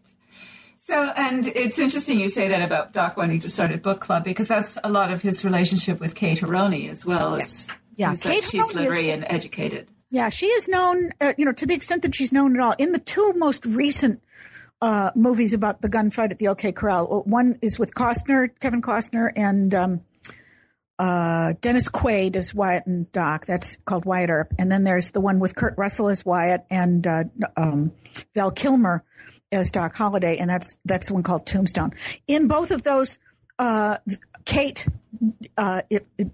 So, and it's interesting you say that about Doc when he just started book club because that's a lot of his relationship with Kate Harony as well. Yes. As, Yeah, she's literary and educated. Yeah, she is known, uh, you know, to the extent that she's known at all. In the two most recent uh, movies about the gunfight at the OK Corral, one is with Costner, Kevin Costner, and um, uh, Dennis Quaid as Wyatt and Doc. That's called Wyatt Earp. And then there's the one with Kurt Russell as Wyatt and uh, um, Val Kilmer as Doc Holliday, and that's that's the one called Tombstone. In both of those, uh, Kate, uh, it, it,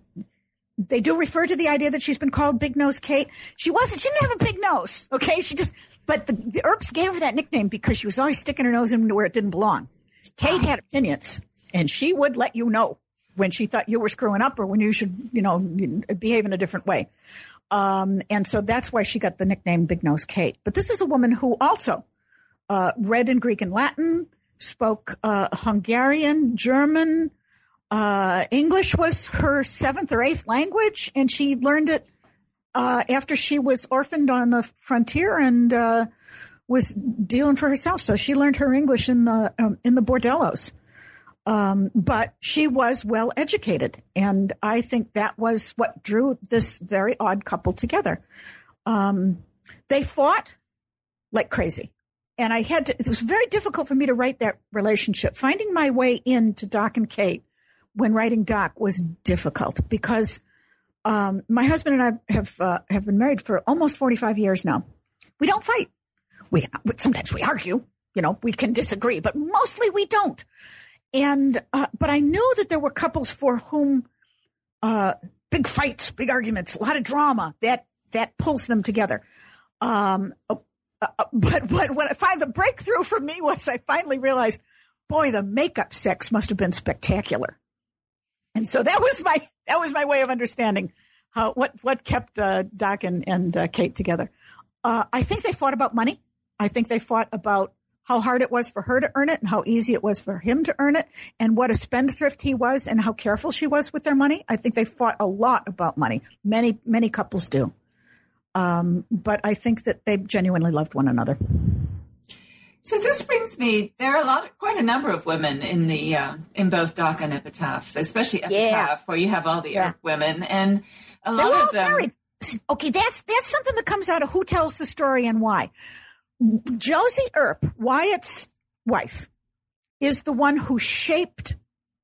they do refer to the idea that she's been called Big Nose Kate. She wasn't. She didn't have a big nose. Okay, she just. But the, the Earps gave her that nickname because she was always sticking her nose in where it didn't belong. Kate had opinions, and she would let you know when she thought you were screwing up or when you should, you know, behave in a different way. Um, and so that's why she got the nickname Big Nose Kate. But this is a woman who also uh, read in Greek and Latin, spoke uh, Hungarian, German, uh, English was her seventh or eighth language, and she learned it uh, after she was orphaned on the frontier and uh, was dealing for herself. So she learned her English in the um, in the bordellos. Um, but she was well educated, and I think that was what drew this very odd couple together. Um, they fought like crazy and I had to, it was very difficult for me to write that relationship. Finding my way into Doc and Kate when writing Doc was difficult because um, my husband and I have uh, have been married for almost 45 years now. We don't fight. We sometimes we argue, you know, we can disagree, but mostly we don't. And uh, but I knew that there were couples for whom uh, big fights, big arguments, a lot of drama that that pulls them together. Um, uh, but what what I find the breakthrough for me was I finally realized, boy, the makeup sex must have been spectacular. And so that was my that was my way of understanding how what what kept uh, Doc and, and uh, Kate together. Uh, I think they fought about money. I think they fought about how hard it was for her to earn it and how easy it was for him to earn it and what a spendthrift he was and how careful she was with their money. I think they fought a lot about money. Many many couples do. Um, but I think that they genuinely loved one another. So this brings me. There are a lot, quite a number of women in the uh, in both Doc and Epitaph, especially Epitaph, Yeah. where you have all the Yeah. Women, and a They're lot of them. married. Okay, that's that's something that comes out of who tells the story and why. Josie Earp, Wyatt's wife, is the one who shaped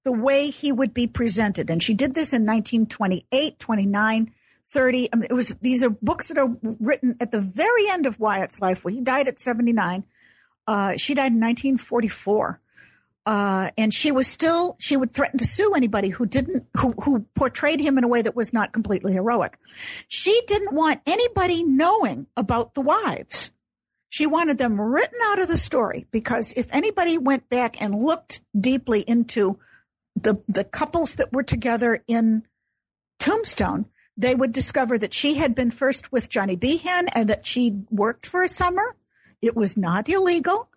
the way he would be presented, and she did this in 1928, 29, 30. I mean, it was these are books that are written at the very end of Wyatt's life. Well, he died at 79. Uh, she died in 1944. Uh, and she was still, she would threaten to sue anybody who didn't, who, who portrayed him in a way that was not completely heroic. She didn't want anybody knowing about the wives. She wanted them written out of the story because if anybody went back and looked deeply into the, the couples that were together in Tombstone, they would discover that she had been first with Johnny Behan and that she worked for a summer. It was not illegal.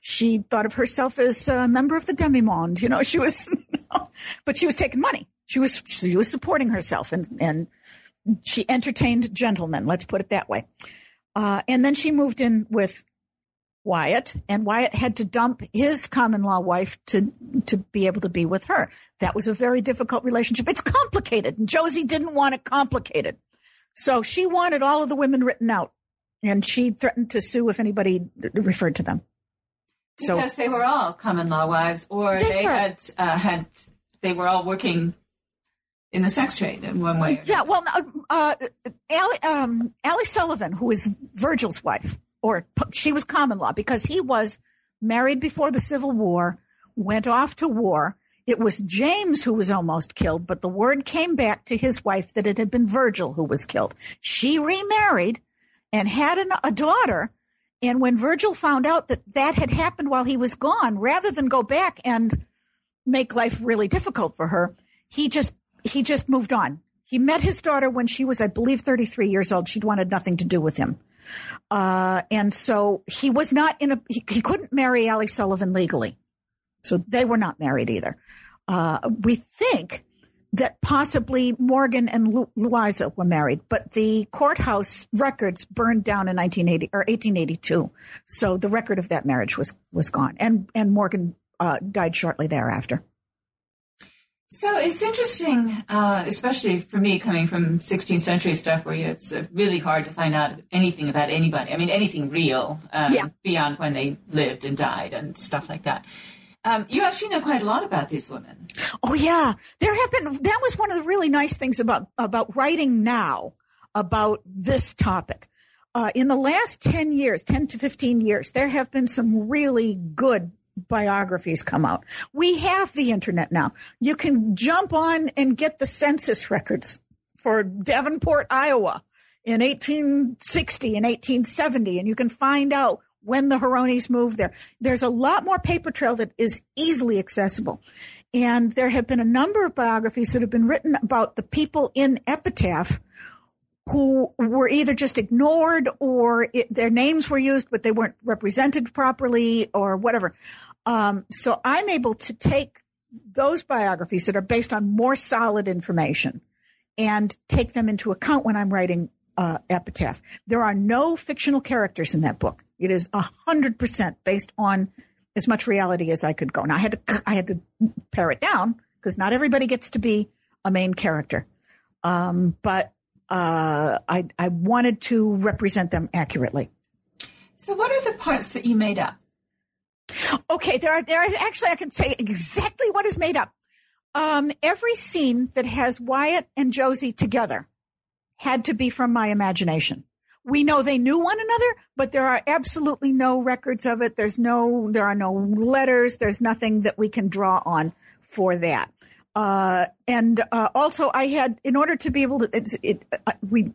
She thought of herself as a member of the demi-monde. You know, she was, but she was taking money. She was, she was supporting herself and, and she entertained gentlemen. Let's put it that way. Uh, and then she moved in with Wyatt, and Wyatt had to dump his common law wife to to be able to be with her. That was a very difficult relationship. It's complicated, and Josie didn't want it complicated, so she wanted all of the women written out and she threatened to sue if anybody referred to them. So because they were all common law wives, or they, they had uh, had they were all working in the sex trade in one way. Yeah, well, uh, Allie, um, Allie Sullivan, who is Virgil's wife, or she was common law because he was married before the Civil War, went off to war. It was James who was almost killed, but the word came back to his wife that it had been Virgil who was killed. She remarried and had an, a daughter. And when Virgil found out that that had happened while he was gone, rather than go back and make life really difficult for her, he just he just moved on. He met his daughter when she was, I believe, 33 years old. She'd wanted nothing to do with him. Uh, and so he was not in a, he, he, couldn't marry Allie Sullivan legally. So they were not married either. Uh, we think that possibly Morgan and Lu- Louisa were married, but the courthouse records burned down in 1980 or 1882. So the record of that marriage was, was gone. And, and Morgan, uh, died shortly thereafter. So it's interesting, uh, especially for me coming from 16th century stuff where it's uh, really hard to find out anything about anybody. I mean, anything real um, yeah. beyond when they lived and died and stuff like that. Um, you actually know quite a lot about these women. Oh yeah, there have been. That was one of the really nice things about about writing now about this topic. Uh, in the last 10 years, 10 to 15 years, there have been some really good biographies come out. We have the internet now. You can jump on and get the census records for Davenport, Iowa in 1860 and 1870, and you can find out when the Haronys moved there. There's a lot more paper trail that is easily accessible. And there have been a number of biographies that have been written about the people in Epitaph who were either just ignored or it, their names were used, but they weren't represented properly or whatever. Um, so I'm able to take those biographies that are based on more solid information and take them into account when I'm writing uh, Epitaph. There are no fictional characters in that book. It is a hundred percent based on as much reality as I could go. Now I had to I had to pare it down because not everybody gets to be a main character. Um, but uh, I I wanted to represent them accurately. So, what are the parts that you made up? Okay, there are there are actually I can say exactly what is made up. Um, every scene that has Wyatt and Josie together had to be from my imagination. We know they knew one another, but there are absolutely no records of it. There's no, there are no letters. There's nothing that we can draw on for that. Uh, and uh, also, I had, in order to be able to, it, it uh, we,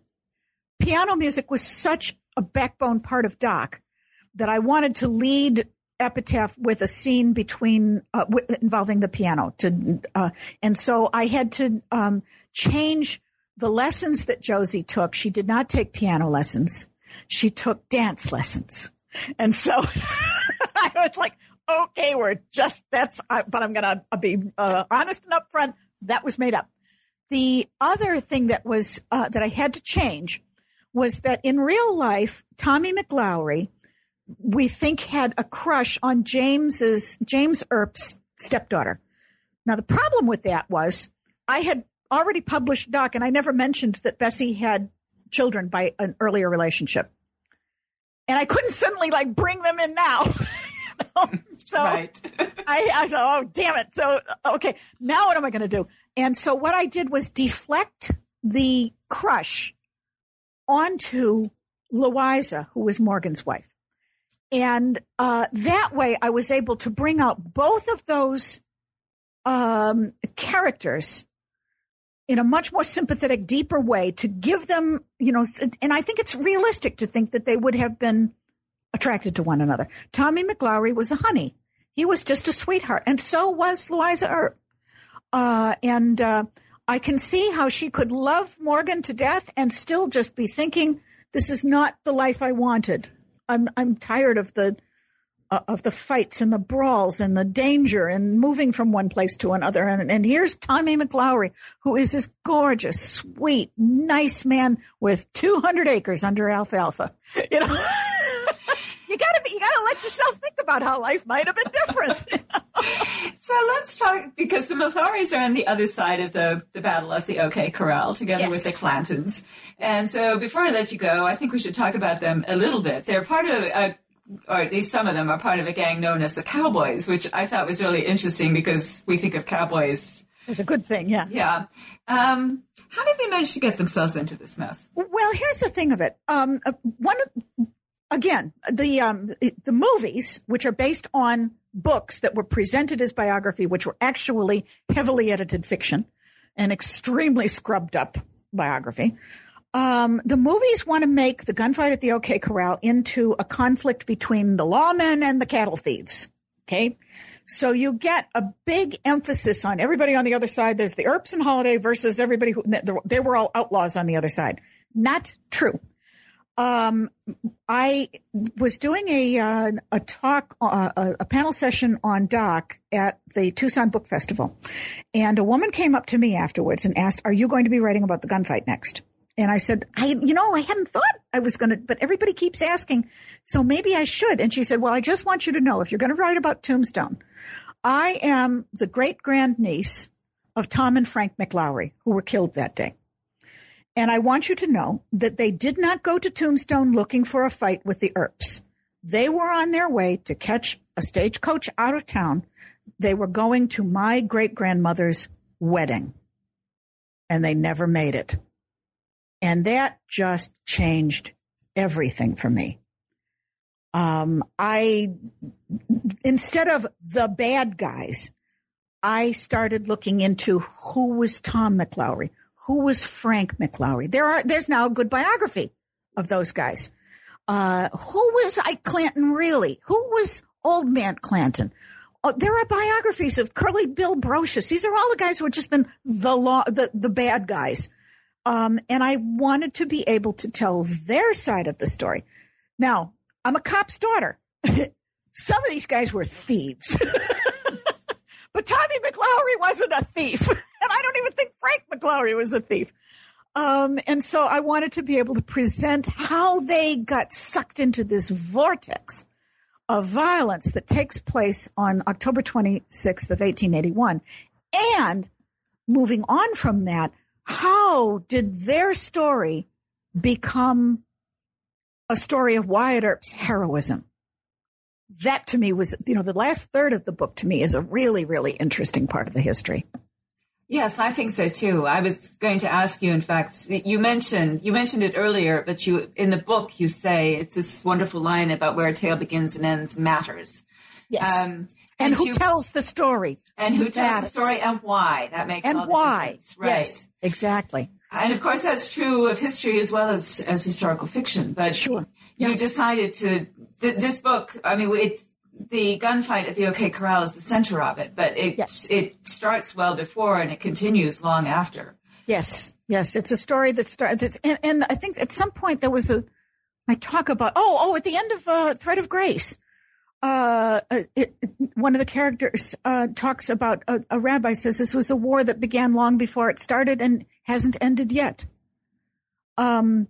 piano music was such a backbone part of Doc that I wanted to lead epitaph with a scene between uh, involving the piano to uh, and so i had to um, change the lessons that josie took she did not take piano lessons. She took dance lessons. And so i was like okay we're just that's uh, but i'm gonna be uh, honest and upfront that was made up. The other thing that was uh, that i had to change was that in real life tommy McLaury we think had a crush on James's James Earp's stepdaughter. Now the problem with that was I had already published Doc and I never mentioned that Bessie had children by an earlier relationship. And I couldn't suddenly like bring them in now. so right. I, I said, oh, damn it. So, okay, now what am I going to do? And so what I did was deflect the crush onto Louisa, who was Morgan's wife. And uh, that way, I was able to bring out both of those um, characters in a much more sympathetic, deeper way to give them, you know, and I think it's realistic to think that they would have been attracted to one another. Tommy McLaury was a honey. He was just a sweetheart. And so was Louisa Earp. Uh, and uh, I can see how she could love Morgan to death and still just be thinking, this is not the life I wanted. I'm I'm tired of the Uh, of the fights and the brawls and the danger and moving from one place to another. And, and here's Tommy McLaury, who is this gorgeous, sweet, nice man with 200 acres under alfalfa. You know, you gotta you gotta let yourself think about how life might have been different. so let's talk because the McLaurys are on the other side of the, the battle of the OK Corral together yes. with the Clantons. And so before I let you go, I think we should talk about them a little bit. They're part of a or at least some of them are part of a gang known as the Cowboys, which I thought was really interesting because we think of cowboys as a good thing. Yeah. Yeah. Um, how did they manage to get themselves into this mess? Well, here's the thing of it. Um, uh, one of, again, the um, the movies, which are based on books that were presented as biography, which were actually heavily edited fiction and extremely scrubbed up biography. Um, the movies want to make the gunfight at the OK Corral into a conflict between the lawmen and the cattle thieves. Okay. So you get a big emphasis on everybody on the other side. There's the Earps and Holliday versus everybody who they were all outlaws on the other side. Not true. Um, I was doing a uh, a talk, uh, a panel session on Doc at the Tucson Book Festival, and a woman came up to me afterwards and asked, "Are you going to be writing about the gunfight next?" And I said, I, you know, I hadn't thought I was going to, but everybody keeps asking. So maybe I should. And she said, well, I just want you to know if you're going to write about Tombstone, I am the great grandniece of Tom and Frank McLaury, who were killed that day. And I want you to know that they did not go to Tombstone looking for a fight with the Earps. They were on their way to catch a stagecoach out of town. They were going to my great grandmother's wedding and they never made it. And that just changed everything for me. Um, I, instead of the bad guys, I started looking into who was Tom McLaury, who was Frank McLaury. There are, there's now a good biography of those guys. Uh, who was Ike Clanton really? Who was Old Man Clanton? Oh, there are biographies of Curly Bill Brocius. These are all the guys who have just been the law, the, the bad guys. Um, and I wanted to be able to tell their side of the story. Now, I'm a cop's daughter. Some of these guys were thieves. but Tommy McLaury wasn't a thief. and I don't even think Frank McLaury was a thief. Um, and so I wanted to be able to present how they got sucked into this vortex of violence that takes place on October 26th of 1881. And moving on from that, how did their story become a story of Wyatt Earp's heroism? That to me was, you know, the last third of the book to me is a really, really interesting part of the history. Yes, I think so too. I was going to ask you, in fact, you mentioned, you mentioned it earlier, but you, in the book, you say it's this wonderful line about where a tale begins and ends matters. Yes. Um, and, and who you, tells the story? And who tells the story and why? That makes sense and why? Right. Yes, exactly. And of course, that's true of history as well as as historical fiction. But sure, yeah. you decided to th- this book. I mean, it, the gunfight at the OK Corral is the center of it, but it yes. it starts well before and it continues long after. Yes, yes, it's a story that starts. And, and I think at some point there was a I talk about oh oh at the end of uh, Thread of Grace uh, it, one of the characters uh, talks about a, a, rabbi says this was a war that began long before it started and hasn't ended yet. Um,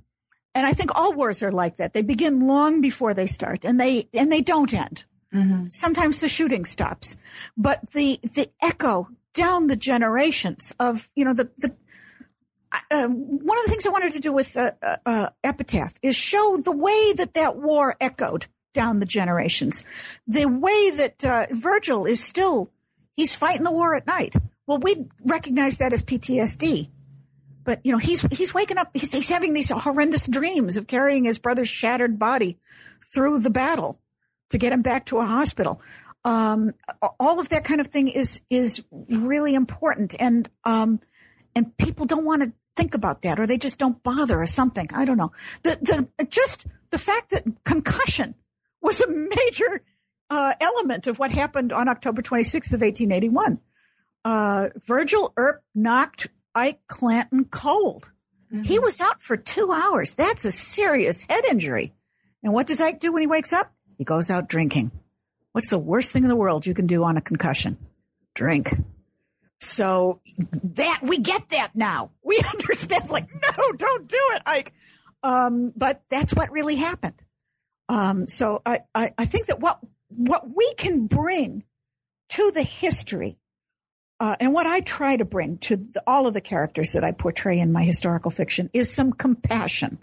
and I think all wars are like that. They begin long before they start, and they and they don't end. Mm-hmm. Sometimes the shooting stops, but the the echo down the generations of you know the the uh, one of the things I wanted to do with uh, uh, Epitaph is show the way that that war echoed down the generations. The way that uh, Virgil is still, he's fighting the war at night. Well, we recognize that as PTSD. But, you know, he's, he's waking up, he's, he's having these horrendous dreams of carrying his brother's shattered body through the battle to get him back to a hospital. Um, all of that kind of thing is, is really important. And, um, and people don't want to think about that or they just don't bother or something. I don't know. The, the, just the fact that concussion was a major uh, element of what happened on October 26th of 1881. Uh, Virgil Earp knocked Ike Clanton cold. Mm-hmm. He was out for two hours. That's a serious head injury. And what does Ike do when he wakes up? He goes out drinking. What's the worst thing in the world you can do on a concussion? Drink. So that we get that now. We understand. Like, no, don't do it, Ike. Um, but that's what really happened. Um, so I, I, I think that what what we can bring to the history, uh, and what I try to bring to the, all of the characters that I portray in my historical fiction is some compassion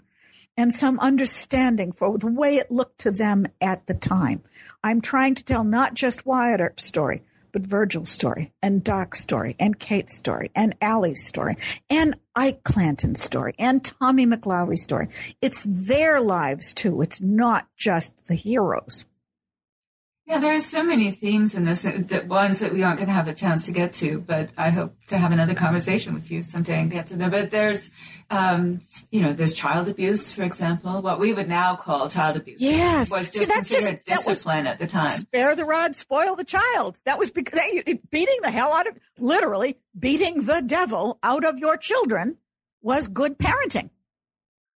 and some understanding for the way it looked to them at the time. I'm trying to tell not just Wyatt Earp's story, but Virgil's story and Doc's story and Kate's story and Allie's story and Ike Clanton's story and Tommy McLaury's story. It's their lives too. It's not just the heroes. Yeah, there are so many themes in this, that ones that we aren't going to have a chance to get to, but I hope to have another conversation with you someday and get to them. But there's, um, you know, there's child abuse, for example, what we would now call child abuse. Yes. Was just See, that's considered just, discipline at the time. Spare the rod, spoil the child. That was because beating the hell out of, literally beating the devil out of your children was good parenting.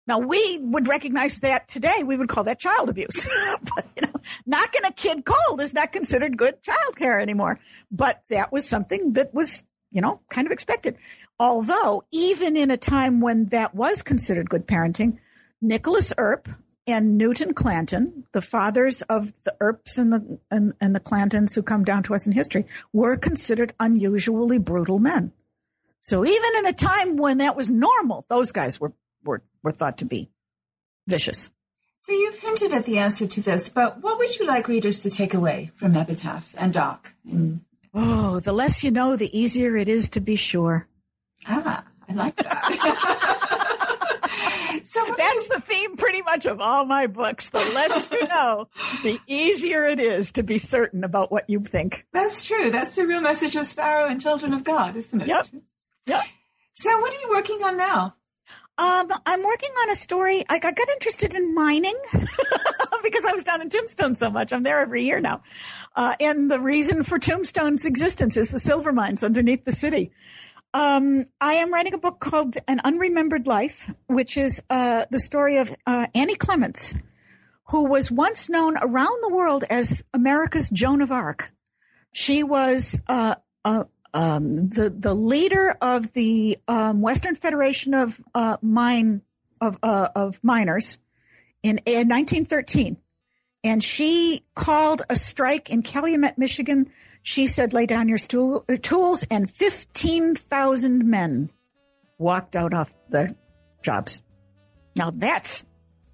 Now we would recognize that today. We would call that child abuse. but, you know, knocking a kid cold is not considered good child care anymore. But that was something that was, you know, kind of expected. Although even in a time when that was considered good parenting, Nicholas Earp and Newton Clanton, the fathers of the Earps and the and, and the Clantons who come down to us in history, were considered unusually brutal men. So even in a time when that was normal, those guys were were, were thought to be vicious. So you've hinted at the answer to this, but what would you like readers to take away from Epitaph and Doc? Oh, the less you know, the easier it is to be sure. Ah, I like that. so that's the theme pretty much of all my books. The less you know, the easier it is to be certain about what you think. That's true. That's the real message of Sparrow and Children of God, isn't it? Yep. Yep. So what are you working on now? Um, I'm working on a story. I got, got interested in mining because I was down in Tombstone so much. I'm there every year now. Uh, and the reason for Tombstone's existence is the silver mines underneath the city. Um, I am writing a book called An Unremembered Life, which is uh, the story of uh, Annie Clements, who was once known around the world as America's Joan of Arc. She was uh, a, um, the the leader of the um, Western Federation of uh, Mine of uh, of Miners in, in 1913, and she called a strike in Calumet, Michigan. She said, "Lay down your stool, uh, tools," and 15,000 men walked out off their jobs. Now that's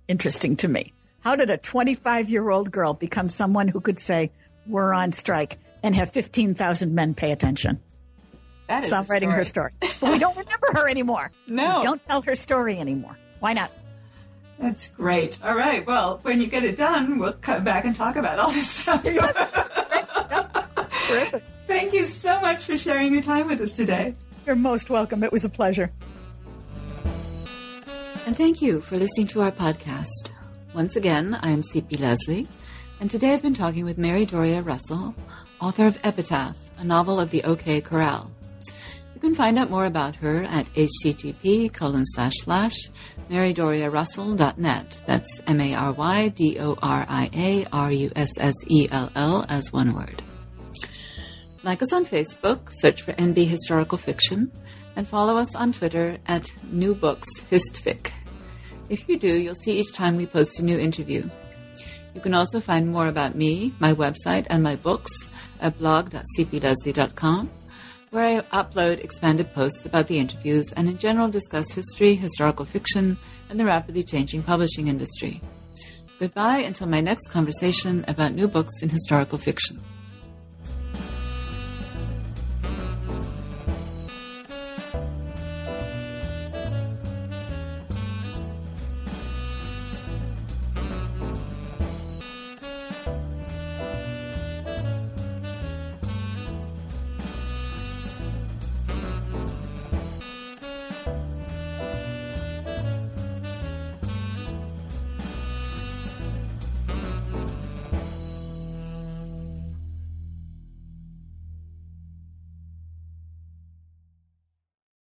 interesting to me. How did a 25 year old girl become someone who could say, "We're on strike"? and have 15,000 men pay attention. That is so I'm writing her story. But we don't remember her anymore. No. We don't tell her story anymore. Why not? That's great. All right. Well, when you get it done, we'll come back and talk about all this stuff. Terrific. Thank you so much for sharing your time with us today. You're most welcome. It was a pleasure. And thank you for listening to our podcast. Once again, I'm C.P. Lesley, and today I've been talking with Mary Doria Russell, author of Epitaph, a novel of the OK Corral. You can find out more about her at http colon slash slash marydoriarussell.net. That's M A R Y D O R I A R U S S E L L as one word. Like us on Facebook, search for NB Historical Fiction, and follow us on Twitter at New Books Histfic. If you do, you'll see each time we post a new interview. You can also find more about me, my website, and my books at blog.cplesley.com, where I upload expanded posts about the interviews and in general discuss history, historical fiction, and the rapidly changing publishing industry. Goodbye until my next conversation about new books in historical fiction.